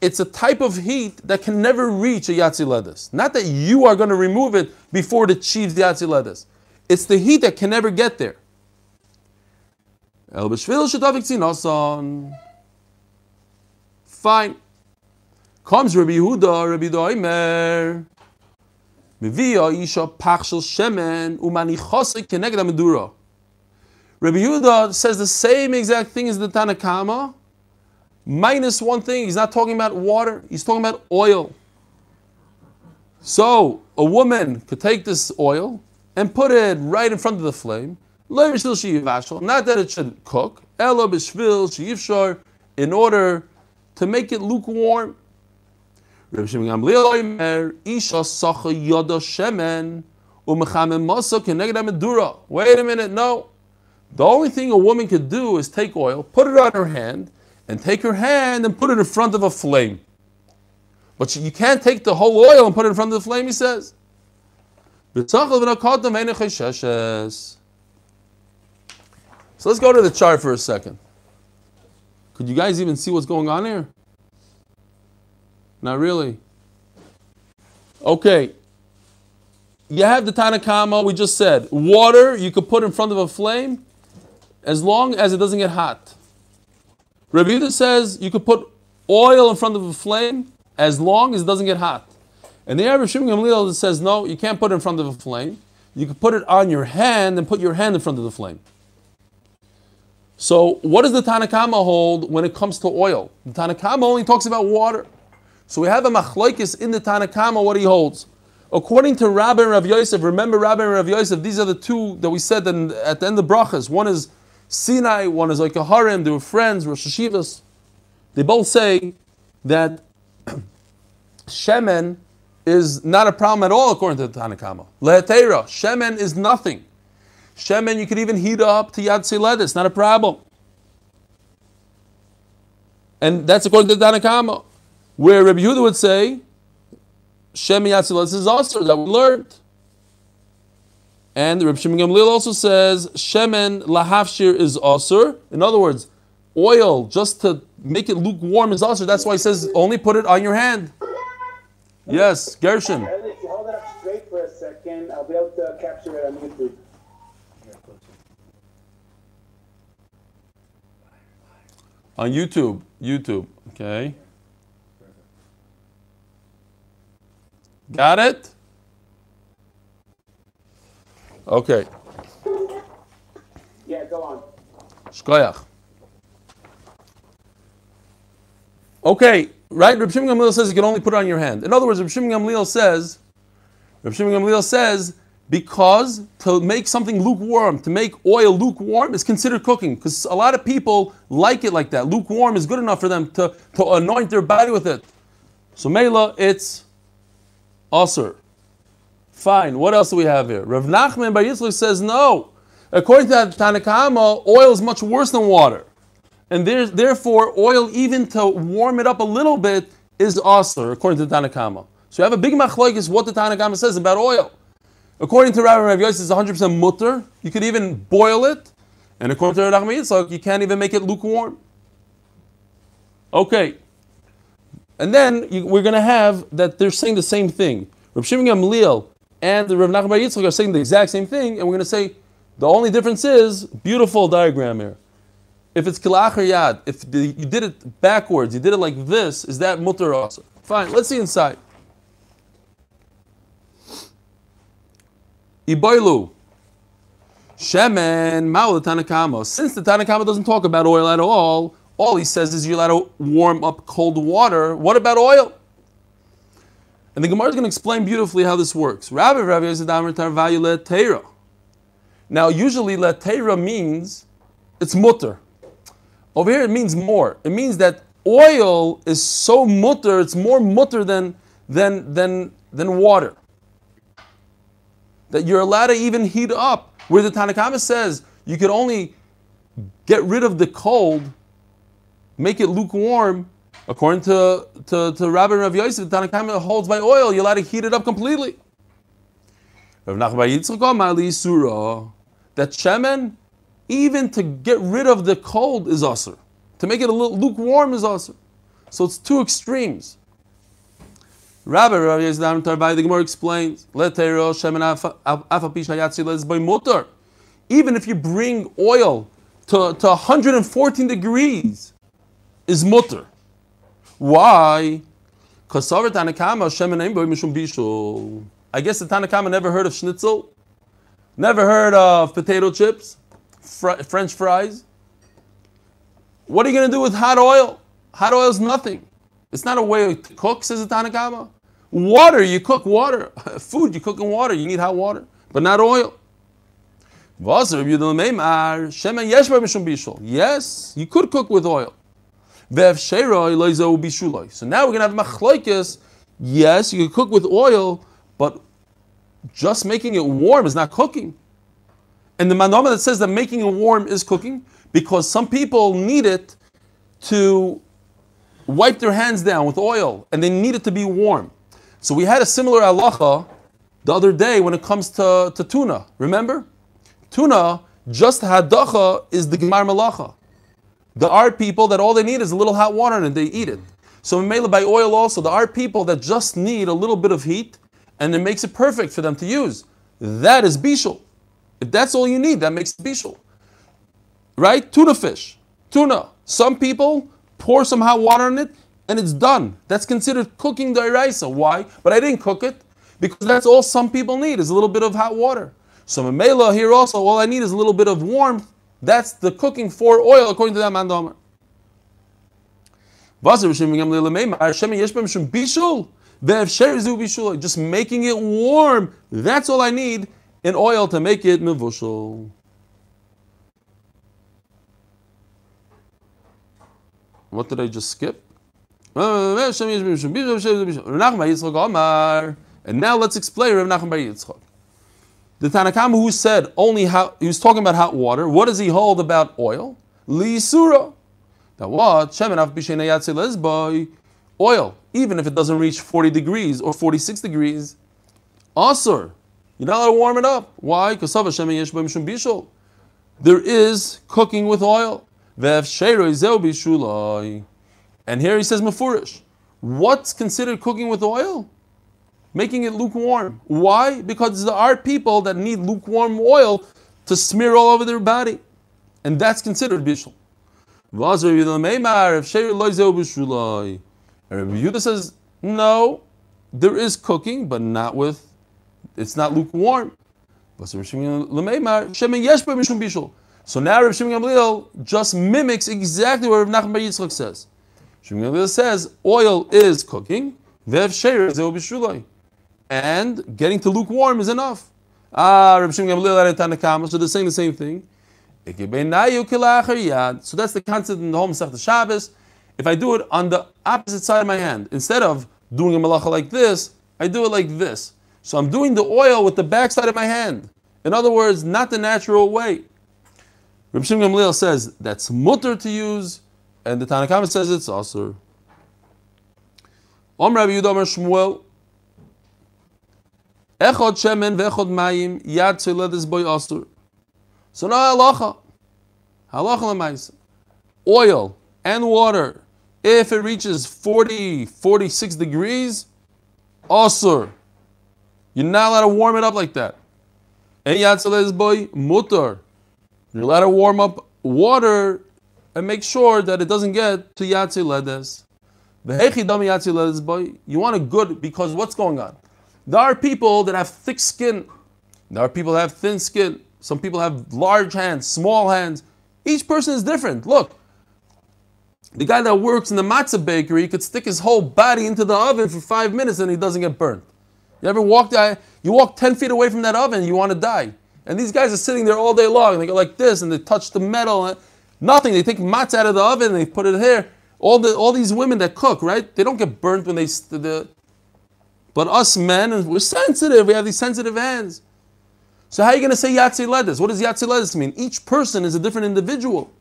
It's a type of heat that can never reach a Yatsi Ledis. Not that you are going to remove it before it achieves the Yatsi Ledis. It's the heat that can never get there. Fine. Comes Rabbi Yehuda, Rabbi Doimer. Mivia isha pachshel shemen umanichosik keneged amedura. Rabbi Yehuda says the same exact thing as the Tanakama, minus one thing. He's not talking about water. He's talking about oil. So a woman could take this oil and put it right in front of the flame. Not that it should cook. In order to make it lukewarm. Wait a minute, no. The only thing a woman could do is take oil, put it on her hand, and take her hand and put it in front of a flame. But you can't take the whole oil and put it in front of the flame, he says. So let's go to the chart for a second. Could you guys even see what's going on here? Not really. Okay. You have the Tanakama, we just said. Water you could put in front of a flame as long as it doesn't get hot. Rabbi says you could put oil in front of a flame as long as it doesn't get hot. And the Arab Shimon Gamliel says, no, you can't put it in front of a flame. You can put it on your hand and put your hand in front of the flame. So, what does the Tanakama hold when it comes to oil? The Tanakama only talks about water. So we have a machlokes in the Tanakama what he holds. According to Rabba and Rav Yosef, remember Rabba and Rav Yosef, these are the two that we said in, at the end of brachas. One is Sinai, one is like a harem, they were friends, Rosh Hashivas. They both say that Shemen is not a problem at all according to the Tanakama. Lehetera, Shemen is nothing. Shemen you could even heat up to Yad Siled, it's not a problem. And that's according to the Tanakama. Where Rabbi Yehuda would say, Shem Yad is also that we learned. And Rabbi Shimon Gamliel also says, Shemen lahafshir is asur. In other words, oil just to make it lukewarm is asur. That's why he says only put it on your hand. Yes, Gershon. If you hold it up straight for a second, I'll be able to capture it on YouTube. On YouTube. YouTube. Okay. Got it? Okay. Yeah, go on. Shkoyach. Okay, right? Reb Shimon Gamliel says you can only put it on your hand. In other words, Reb Shimon Gamliel says, Reb Shimon Gamliel says, because to make something lukewarm, to make oil lukewarm is considered cooking. Because a lot of people like it like that. Lukewarm is good enough for them to, to anoint their body with it. So Mela, it's Asr. Fine. What else do we have here? Rav Nachman Bar Yitzchak says no. According to that Tanakama, oil is much worse than water. And therefore, oil, even to warm it up a little bit, is asr, according to Tanakama. So you have a big machlokes what the Tanakama says about oil. According to Rabba Rav Yosef, it's 100% mutter. You could even boil it. And according to Rabbi Yitzchak, you can't even make it lukewarm. Okay. And then you, we're going to have that they're saying the same thing. Rav Shimon Gamliel and the Rav Nachman Bar Yitzchak are saying the exact same thing, and we're going to say the only difference is beautiful diagram here. If it's kilachar yad, if the, you did it backwards, you did it like this, is that mutter also? Fine. Let's see inside. Iboilu. Shemen Ma'ul Tanakama. Since the Tanakama doesn't talk about oil at all, all he says is you're allowed to warm up cold water. What about oil? And the Gemara is going to explain beautifully how this works. Rabbi Rabbi Teira. Now, usually Teira means it's mutter. Over here, it means more. It means that oil is so mutter, it's more mutter than, than, than, than water. That you're allowed to even heat up. Where the Tanakama says you could only get rid of the cold, make it lukewarm, according to, to, to Rabba Rav Yosef, the Tanakama holds by oil, you're allowed to heat it up completely. Rav Nachman Yitzchak Amar li Surah, that shemen, even to get rid of the cold is usr. To make it a little lukewarm is usr. So it's two extremes. Rabbi Rabbi Yezdam Tarbai, the Gemara explains, Letero shemen afapish. Even if you bring oil to, to 114 degrees, is mutter. Why? Because Tanakama mishum bishul. I guess the Tanakama never heard of schnitzel, never heard of potato chips, fr- French fries. What are you going to do with hot oil? Hot oil is nothing. It's not a way to cook, says the Tanakama. Water, you cook water. Food, you cook in water. You need hot water, but not oil. Yes, you could cook with oil. So now we're going to have machlokes. Yes, you can cook with oil, but just making it warm is not cooking. And the manoma that says that making it warm is cooking because some people need it to wipe their hands down with oil and they need it to be warm. So we had a similar halacha the other day when it comes to, to tuna. Remember? Tuna, just hadacha is the gemar malacha. There are people that all they need is a little hot water and they eat it. So mele by oil also, there are people that just need a little bit of heat and it makes it perfect for them to use. That is bishul. If that's all you need, that makes bishul. Right? Tuna fish. Tuna. Some people pour some hot water in it and it's done. That's considered cooking the iraisa. Why? But I didn't cook it because that's all some people need is a little bit of hot water. So Mamela here also, all I need is a little bit of warmth. That's the cooking for oil according to that mandomer. Just making it warm. That's all I need in oil to make it mevushal. What did I just skip? And now let's explain Rav Nachman Bar Yitzchak. The Tanakama who said only how he was talking about hot water. What does he hold about oil? Lisura. Now what? Oil, even if it doesn't reach 40 degrees or 46 degrees, asur. You're not allowed to warm it up. Why? Because there is cooking with oil. And here he says mafurish. What's considered cooking with oil? Making it lukewarm. Why? Because there are people that need lukewarm oil to smear all over their body. And that's considered bishul. Rabbi Yehuda says, no, there is cooking, but not with, it's not lukewarm. So now Rabbi Shimon Gamliel just mimics exactly what Rav Nachman Bar Yitzchak says. Shimon Gamliel says oil is cooking, and getting to lukewarm is enough. Ah, Rabbi Shimon Gamliel Tanakama, so they're saying the same thing. So that's the concept in the home Masech Shabbos. If I do it on the opposite side of my hand, instead of doing a malacha like this, I do it like this. So I'm doing the oil with the back side of my hand. In other words, not the natural way. Reb Shimon Gamliel says that's mutter to use, and the Tanakhama says it's asur. Om Rabbi Yudah Shmuel, Echod shemen ve'echod mayim yad tziledes boy asur. So now halacha, halacha l'maisa, oil and water if it reaches 40, 46 degrees, asur. You're not allowed to warm it up like that. boy mutar. You're allowed to warm up water and make sure that it doesn't get to ledes. boy. You want a good because what's going on? There are people that have thick skin. There are people that have thin skin. Some people have large hands, small hands. Each person is different. Look, the guy that works in the matzah bakery could stick his whole body into the oven for five minutes and he doesn't get burnt. You ever walk there? Uh, you walk 10 feet away from that oven, you want to die. And these guys are sitting there all day long and they go like this and they touch the metal. And nothing. They take matzah out of the oven and they put it here. All, the, all these women that cook, right? They don't get burnt when they. The, but us men, we're sensitive. We have these sensitive hands. So how are you going to say Yatsi Ledes? What does Yatsi Ledes mean? Each person is a different individual.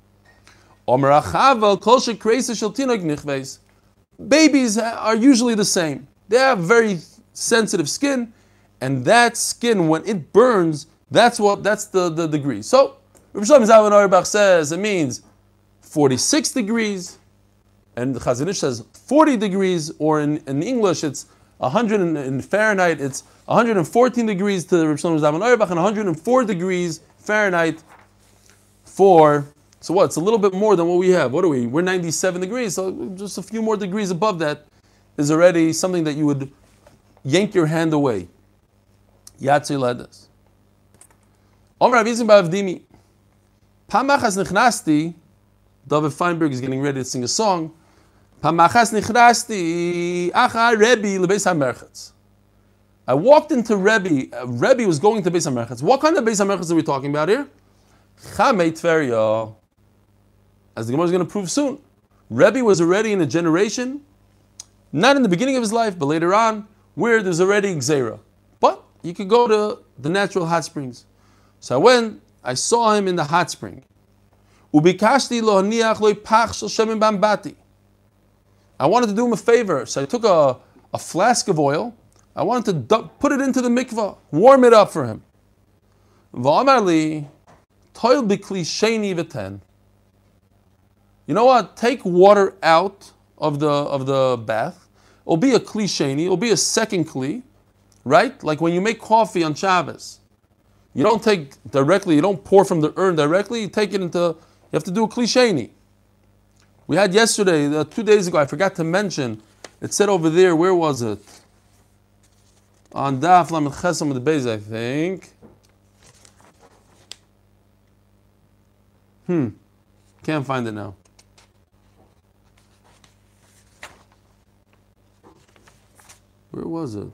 Babies are usually the same. They have very sensitive skin, and that skin, when it burns, that's what that's the, the degree. So Rabbi Shalom Zalman Auerbach says it means 46 degrees, and Chazon says 40 degrees, or in, in English it's 100 in, in Fahrenheit, it's 114 degrees to Rabbi Shalom Zalman and 104 degrees Fahrenheit for so what? It's a little bit more than what we have. What are we? We're 97 degrees, so just a few more degrees above that is already something that you would yank your hand away. Yatsi ledas. Om Rav Yizim Ba'avdimi. Pamachas nichnasti. David Feinberg is getting ready to sing a song. Pamachas nichnasti. Acha Rebbe lebeis. I walked into Rebbe. Uh, Rebbe was going to Beis HaMerchatz. What kind of Beis HaMerchatz are we talking about here? Chamei Tveria as the Gemara is going to prove soon. Rebbe was already in a generation, not in the beginning of his life, but later on, where there's already Xera. But you could go to the natural hot springs. So I went, I saw him in the hot spring. I wanted to do him a favor, so I took a, a flask of oil. I wanted to put it into the mikvah, warm it up for him. You know what? Take water out of the of the bath. It'll be a kli It'll be a second kli, right? Like when you make coffee on Shabbos, you don't take directly. You don't pour from the urn directly. You take it into. You have to do a kli sheni. We had yesterday, uh, two days ago, I forgot to mention, it said over there, where was it? On Daf Lamed Chesam the Beis, I think. Hmm. Can't find it now. Where was it?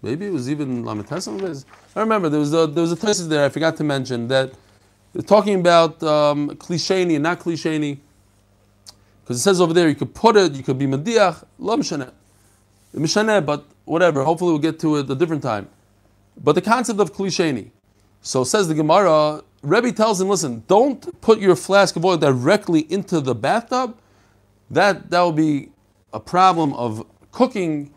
Maybe it was even Lametesam. I remember there was a there was a thesis there I forgot to mention that they're talking about um, klisheni and not klisheni because it says over there you could put it, you could be mediach, lo mishane, mishane, but whatever. Hopefully we'll get to it a different time. But the concept of klisheni. So says the Gemara. Rebbe tells him, listen, don't put your flask of oil directly into the bathtub. That that will be a problem of cooking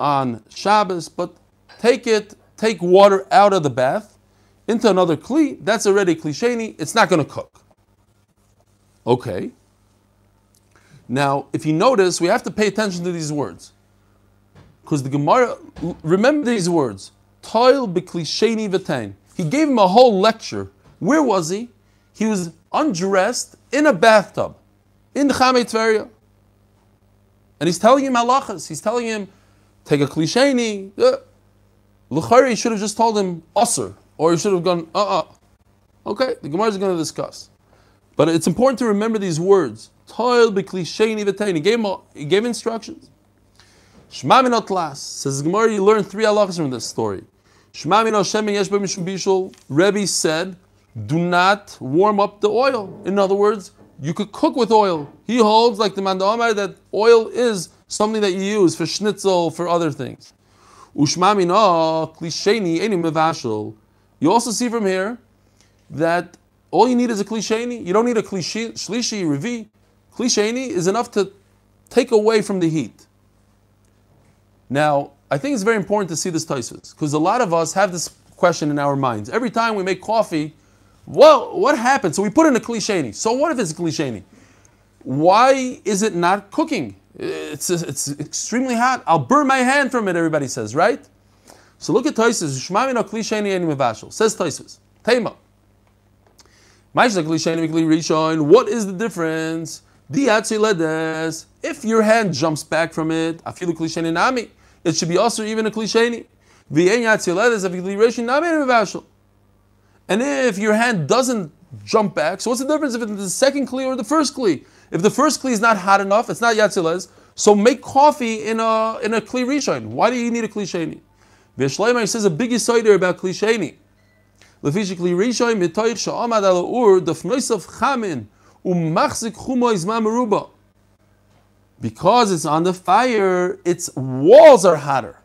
on Shabbos, but take it, take water out of the bath into another kli, that's already klisheni, it's not going to cook. Okay. Now, if you notice, we have to pay attention to these words. Because the Gemara, remember these words, toil beklisheni v'tain. He gave him a whole lecture. Where was he? He was undressed in a bathtub in the Chamei Tveria. And he's telling him halachas. He's telling him, take a klisheni. Uh, L'chari should have just told him usr, or you should have gone uh uh. Okay, the Gemara is going to discuss, but it's important to remember these words. Toil beklisheni v'tein. He gave instructions. Shema minot las says Gemara. You learn three halachas from this story. Shema yesh b'mishum. Rebbe said, do not warm up the oil. In other words, you could cook with oil. He holds, like the Mandamar, that oil is something that you use for schnitzel, for other things. Ushmamina klisheni eni mevashel. You also see from here that all you need is a klisheni. You don't need a klishi, shlishi, revi. Klisheni is enough to take away from the heat. Now, I think it's very important to see this Tosfos, because a lot of us have this question in our minds. Every time we make coffee, well, what happened? So we put in a klisheni. So what if it's a klisheni? Why is it not cooking? It's, it's extremely hot. I'll burn my hand from it, everybody says, right? So look at Tosfos. Shmamina klisheni and mevashel. Says Tosfos. Tema. What is the difference? If your hand jumps back from it, afilu klisheni nami, it should be also even a klisheni. And if your hand doesn't jump back, so what's the difference if it's the second kli or the first kli? If the first kli is not hot enough, it's not yatzilez, so make coffee in a in a kli rishon. Why do you need a kli sheni? V'shleimai says a big yisoider about kli sheni. Lefish kli rishon mitoich sha'amad ala ur dafnoisav chamin umachzik chumo izma meruba. Because it's on the fire, its walls are hotter.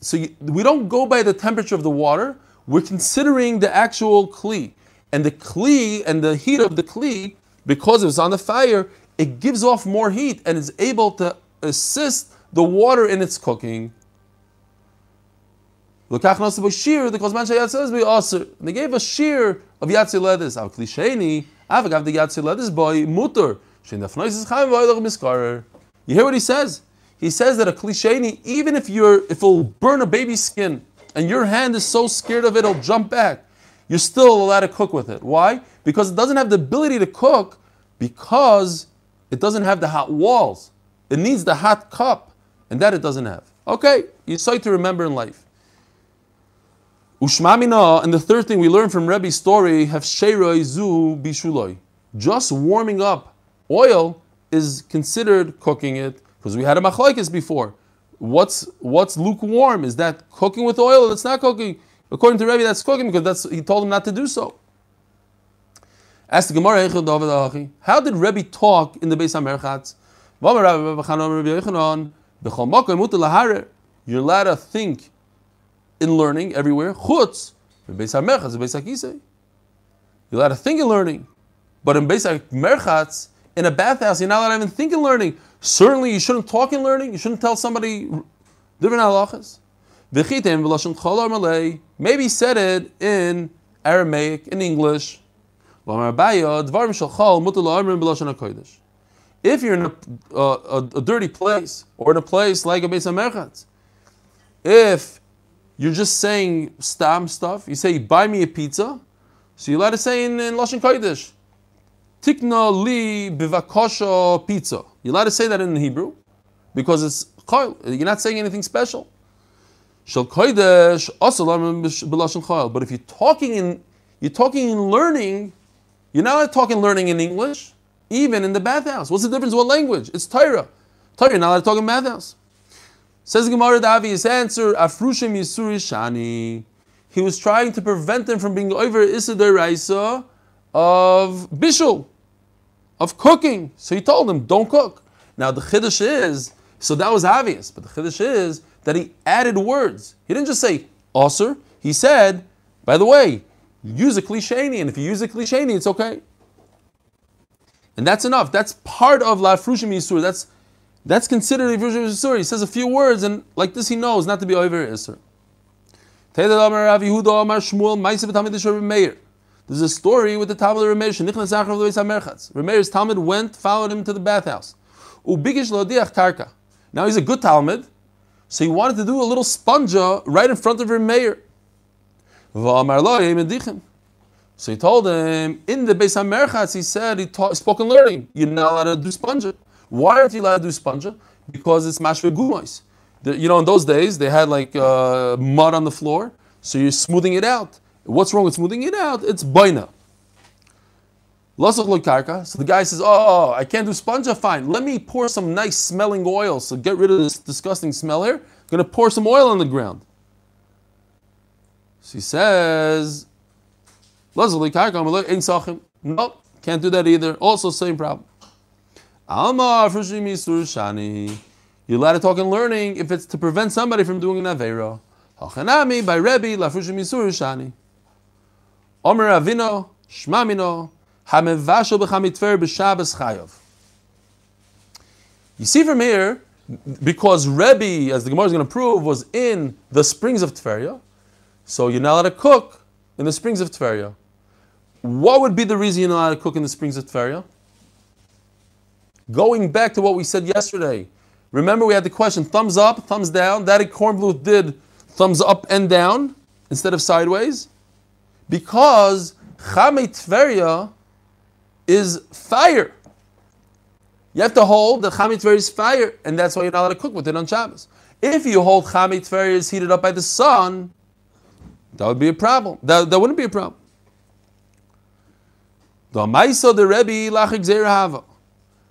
So you, we don't go by the temperature of the water. We're considering the actual kli, and the kli and the heat of the kli, because it was on the fire, it gives off more heat and is able to assist the water in its cooking. The They gave a shear of yatziledis. Al klisheni, avagav the yatziledis boy mutter. You hear what he says? He says that a klisheni, even if you're, if it'll burn a baby's skin, and your hand is so scared of it, it'll jump back. You're still allowed to cook with it. Why? Because it doesn't have the ability to cook because it doesn't have the hot walls. It needs the hot cup, and that it doesn't have. Okay, you say to remember in life. Ushmamina, and the third thing we learn from Rebbe's story. Just warming up oil is considered cooking it, because we had a machlaikis before. What's what's lukewarm? Is that cooking with oil? That's not cooking. According to Rebbe, that's cooking because that's he told him not to do so. Ask the Gemara, how did Rebbe talk in the Beis Hamerchatz? You're allowed to think in learning everywhere. Chutz, Beis Hamerchatz, Beis Hakisei. You're allowed to think in learning, but in Beis Hamerchatz, in a bathhouse, you're not allowed to even think in learning. Certainly, you shouldn't talk in learning. You shouldn't tell somebody different halachas. Maybe said it in Aramaic, in English. If you're in a, a, a, dirty place, or in a place like a Beis HaMerchatz, if you're just saying stam stuff, you say, buy me a pizza, So you're allowed to say in, in Lashon Kodesh, Tikna li bivakosha pizza. You're allowed to say that in Hebrew because it's chayil. You're not saying anything special. Shal kodesh asalam b'lashon chayil. But if you're talking in you're talking in learning, you're not allowed to talk in learning in English, even in the bathhouse. What's the difference? What language? It's Torah. Torah, you're not allowed to talk in bathhouse. Says Gemara, the obvious answer, Afrushim Yisuri Shani. He was trying to prevent them from being over Isidar Raisa of Bishul, of cooking. So he told them, don't cook. Now the Chiddush is, so that was obvious, but the Chiddush is that he added words. He didn't just say, Osir. He said, by the way, use a klisheni, and if you use a klisheni, it's okay. And that's enough. That's part of La Frushim Yisur. That's that's considered a Frushim Yisur. He says a few words, and like this he knows not to be over Isur. There's a story with the Talmud of HaMerchatz. Rameir's Talmud went, followed him to the bathhouse. Now he's a good Talmud, so he wanted to do a little sponja right in front of. V'amar. So he told him, in the Beis HaMerchatz, he said, he taught spoken learning. You're not allowed to do sponja. Why aren't you allowed to do sponja? Because it's mashve gumais. You know, in those days, they had like uh, mud on the floor, so you're smoothing it out. What's wrong with smoothing it out? It's baina. karka. So the guy says, "Oh, I can't do sponja. Fine. Let me pour some nice smelling oil. So get rid of this disgusting smell here. I'm gonna pour some oil on the ground." She he says, karka. Nope, can't do that either. Also, same problem. Alma shani. You're allowed to talk in learning if it's to prevent somebody from doing an avera. Hachanami by Rebbe lafrushim shani. Omer Avino, Shmamino, Hamevashel b'chamitver b'Shabbos Chayov. You see from here, because Rebbe, as the Gemara is going to prove, was in the springs of Tveria, so you're not allowed to cook in the springs of Tveria. What would be the reason you're not allowed to cook in the springs of Tveria? Going back to what we said yesterday, remember we had the question thumbs up, thumbs down. Daddy Kornbluth did thumbs up and down instead of sideways because Chamei Tveria is fire. You have to hold the Chamei Tveria is fire, and that's why you're not allowed to cook with it on Shabbos. If you hold Chamei Tveria is heated up by the sun, that would be a problem. That, that wouldn't be a problem. The Maisa the Rebbe Lachik Hava.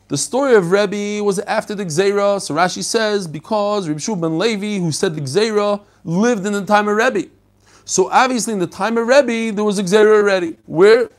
The story of Rebbe was after the Gzera. So Rashi says because Rebbe Shub ben Levi, who said the Gzera, lived in the time of Rebbe. So obviously in the time of Rebbe, there was a Xera already. Where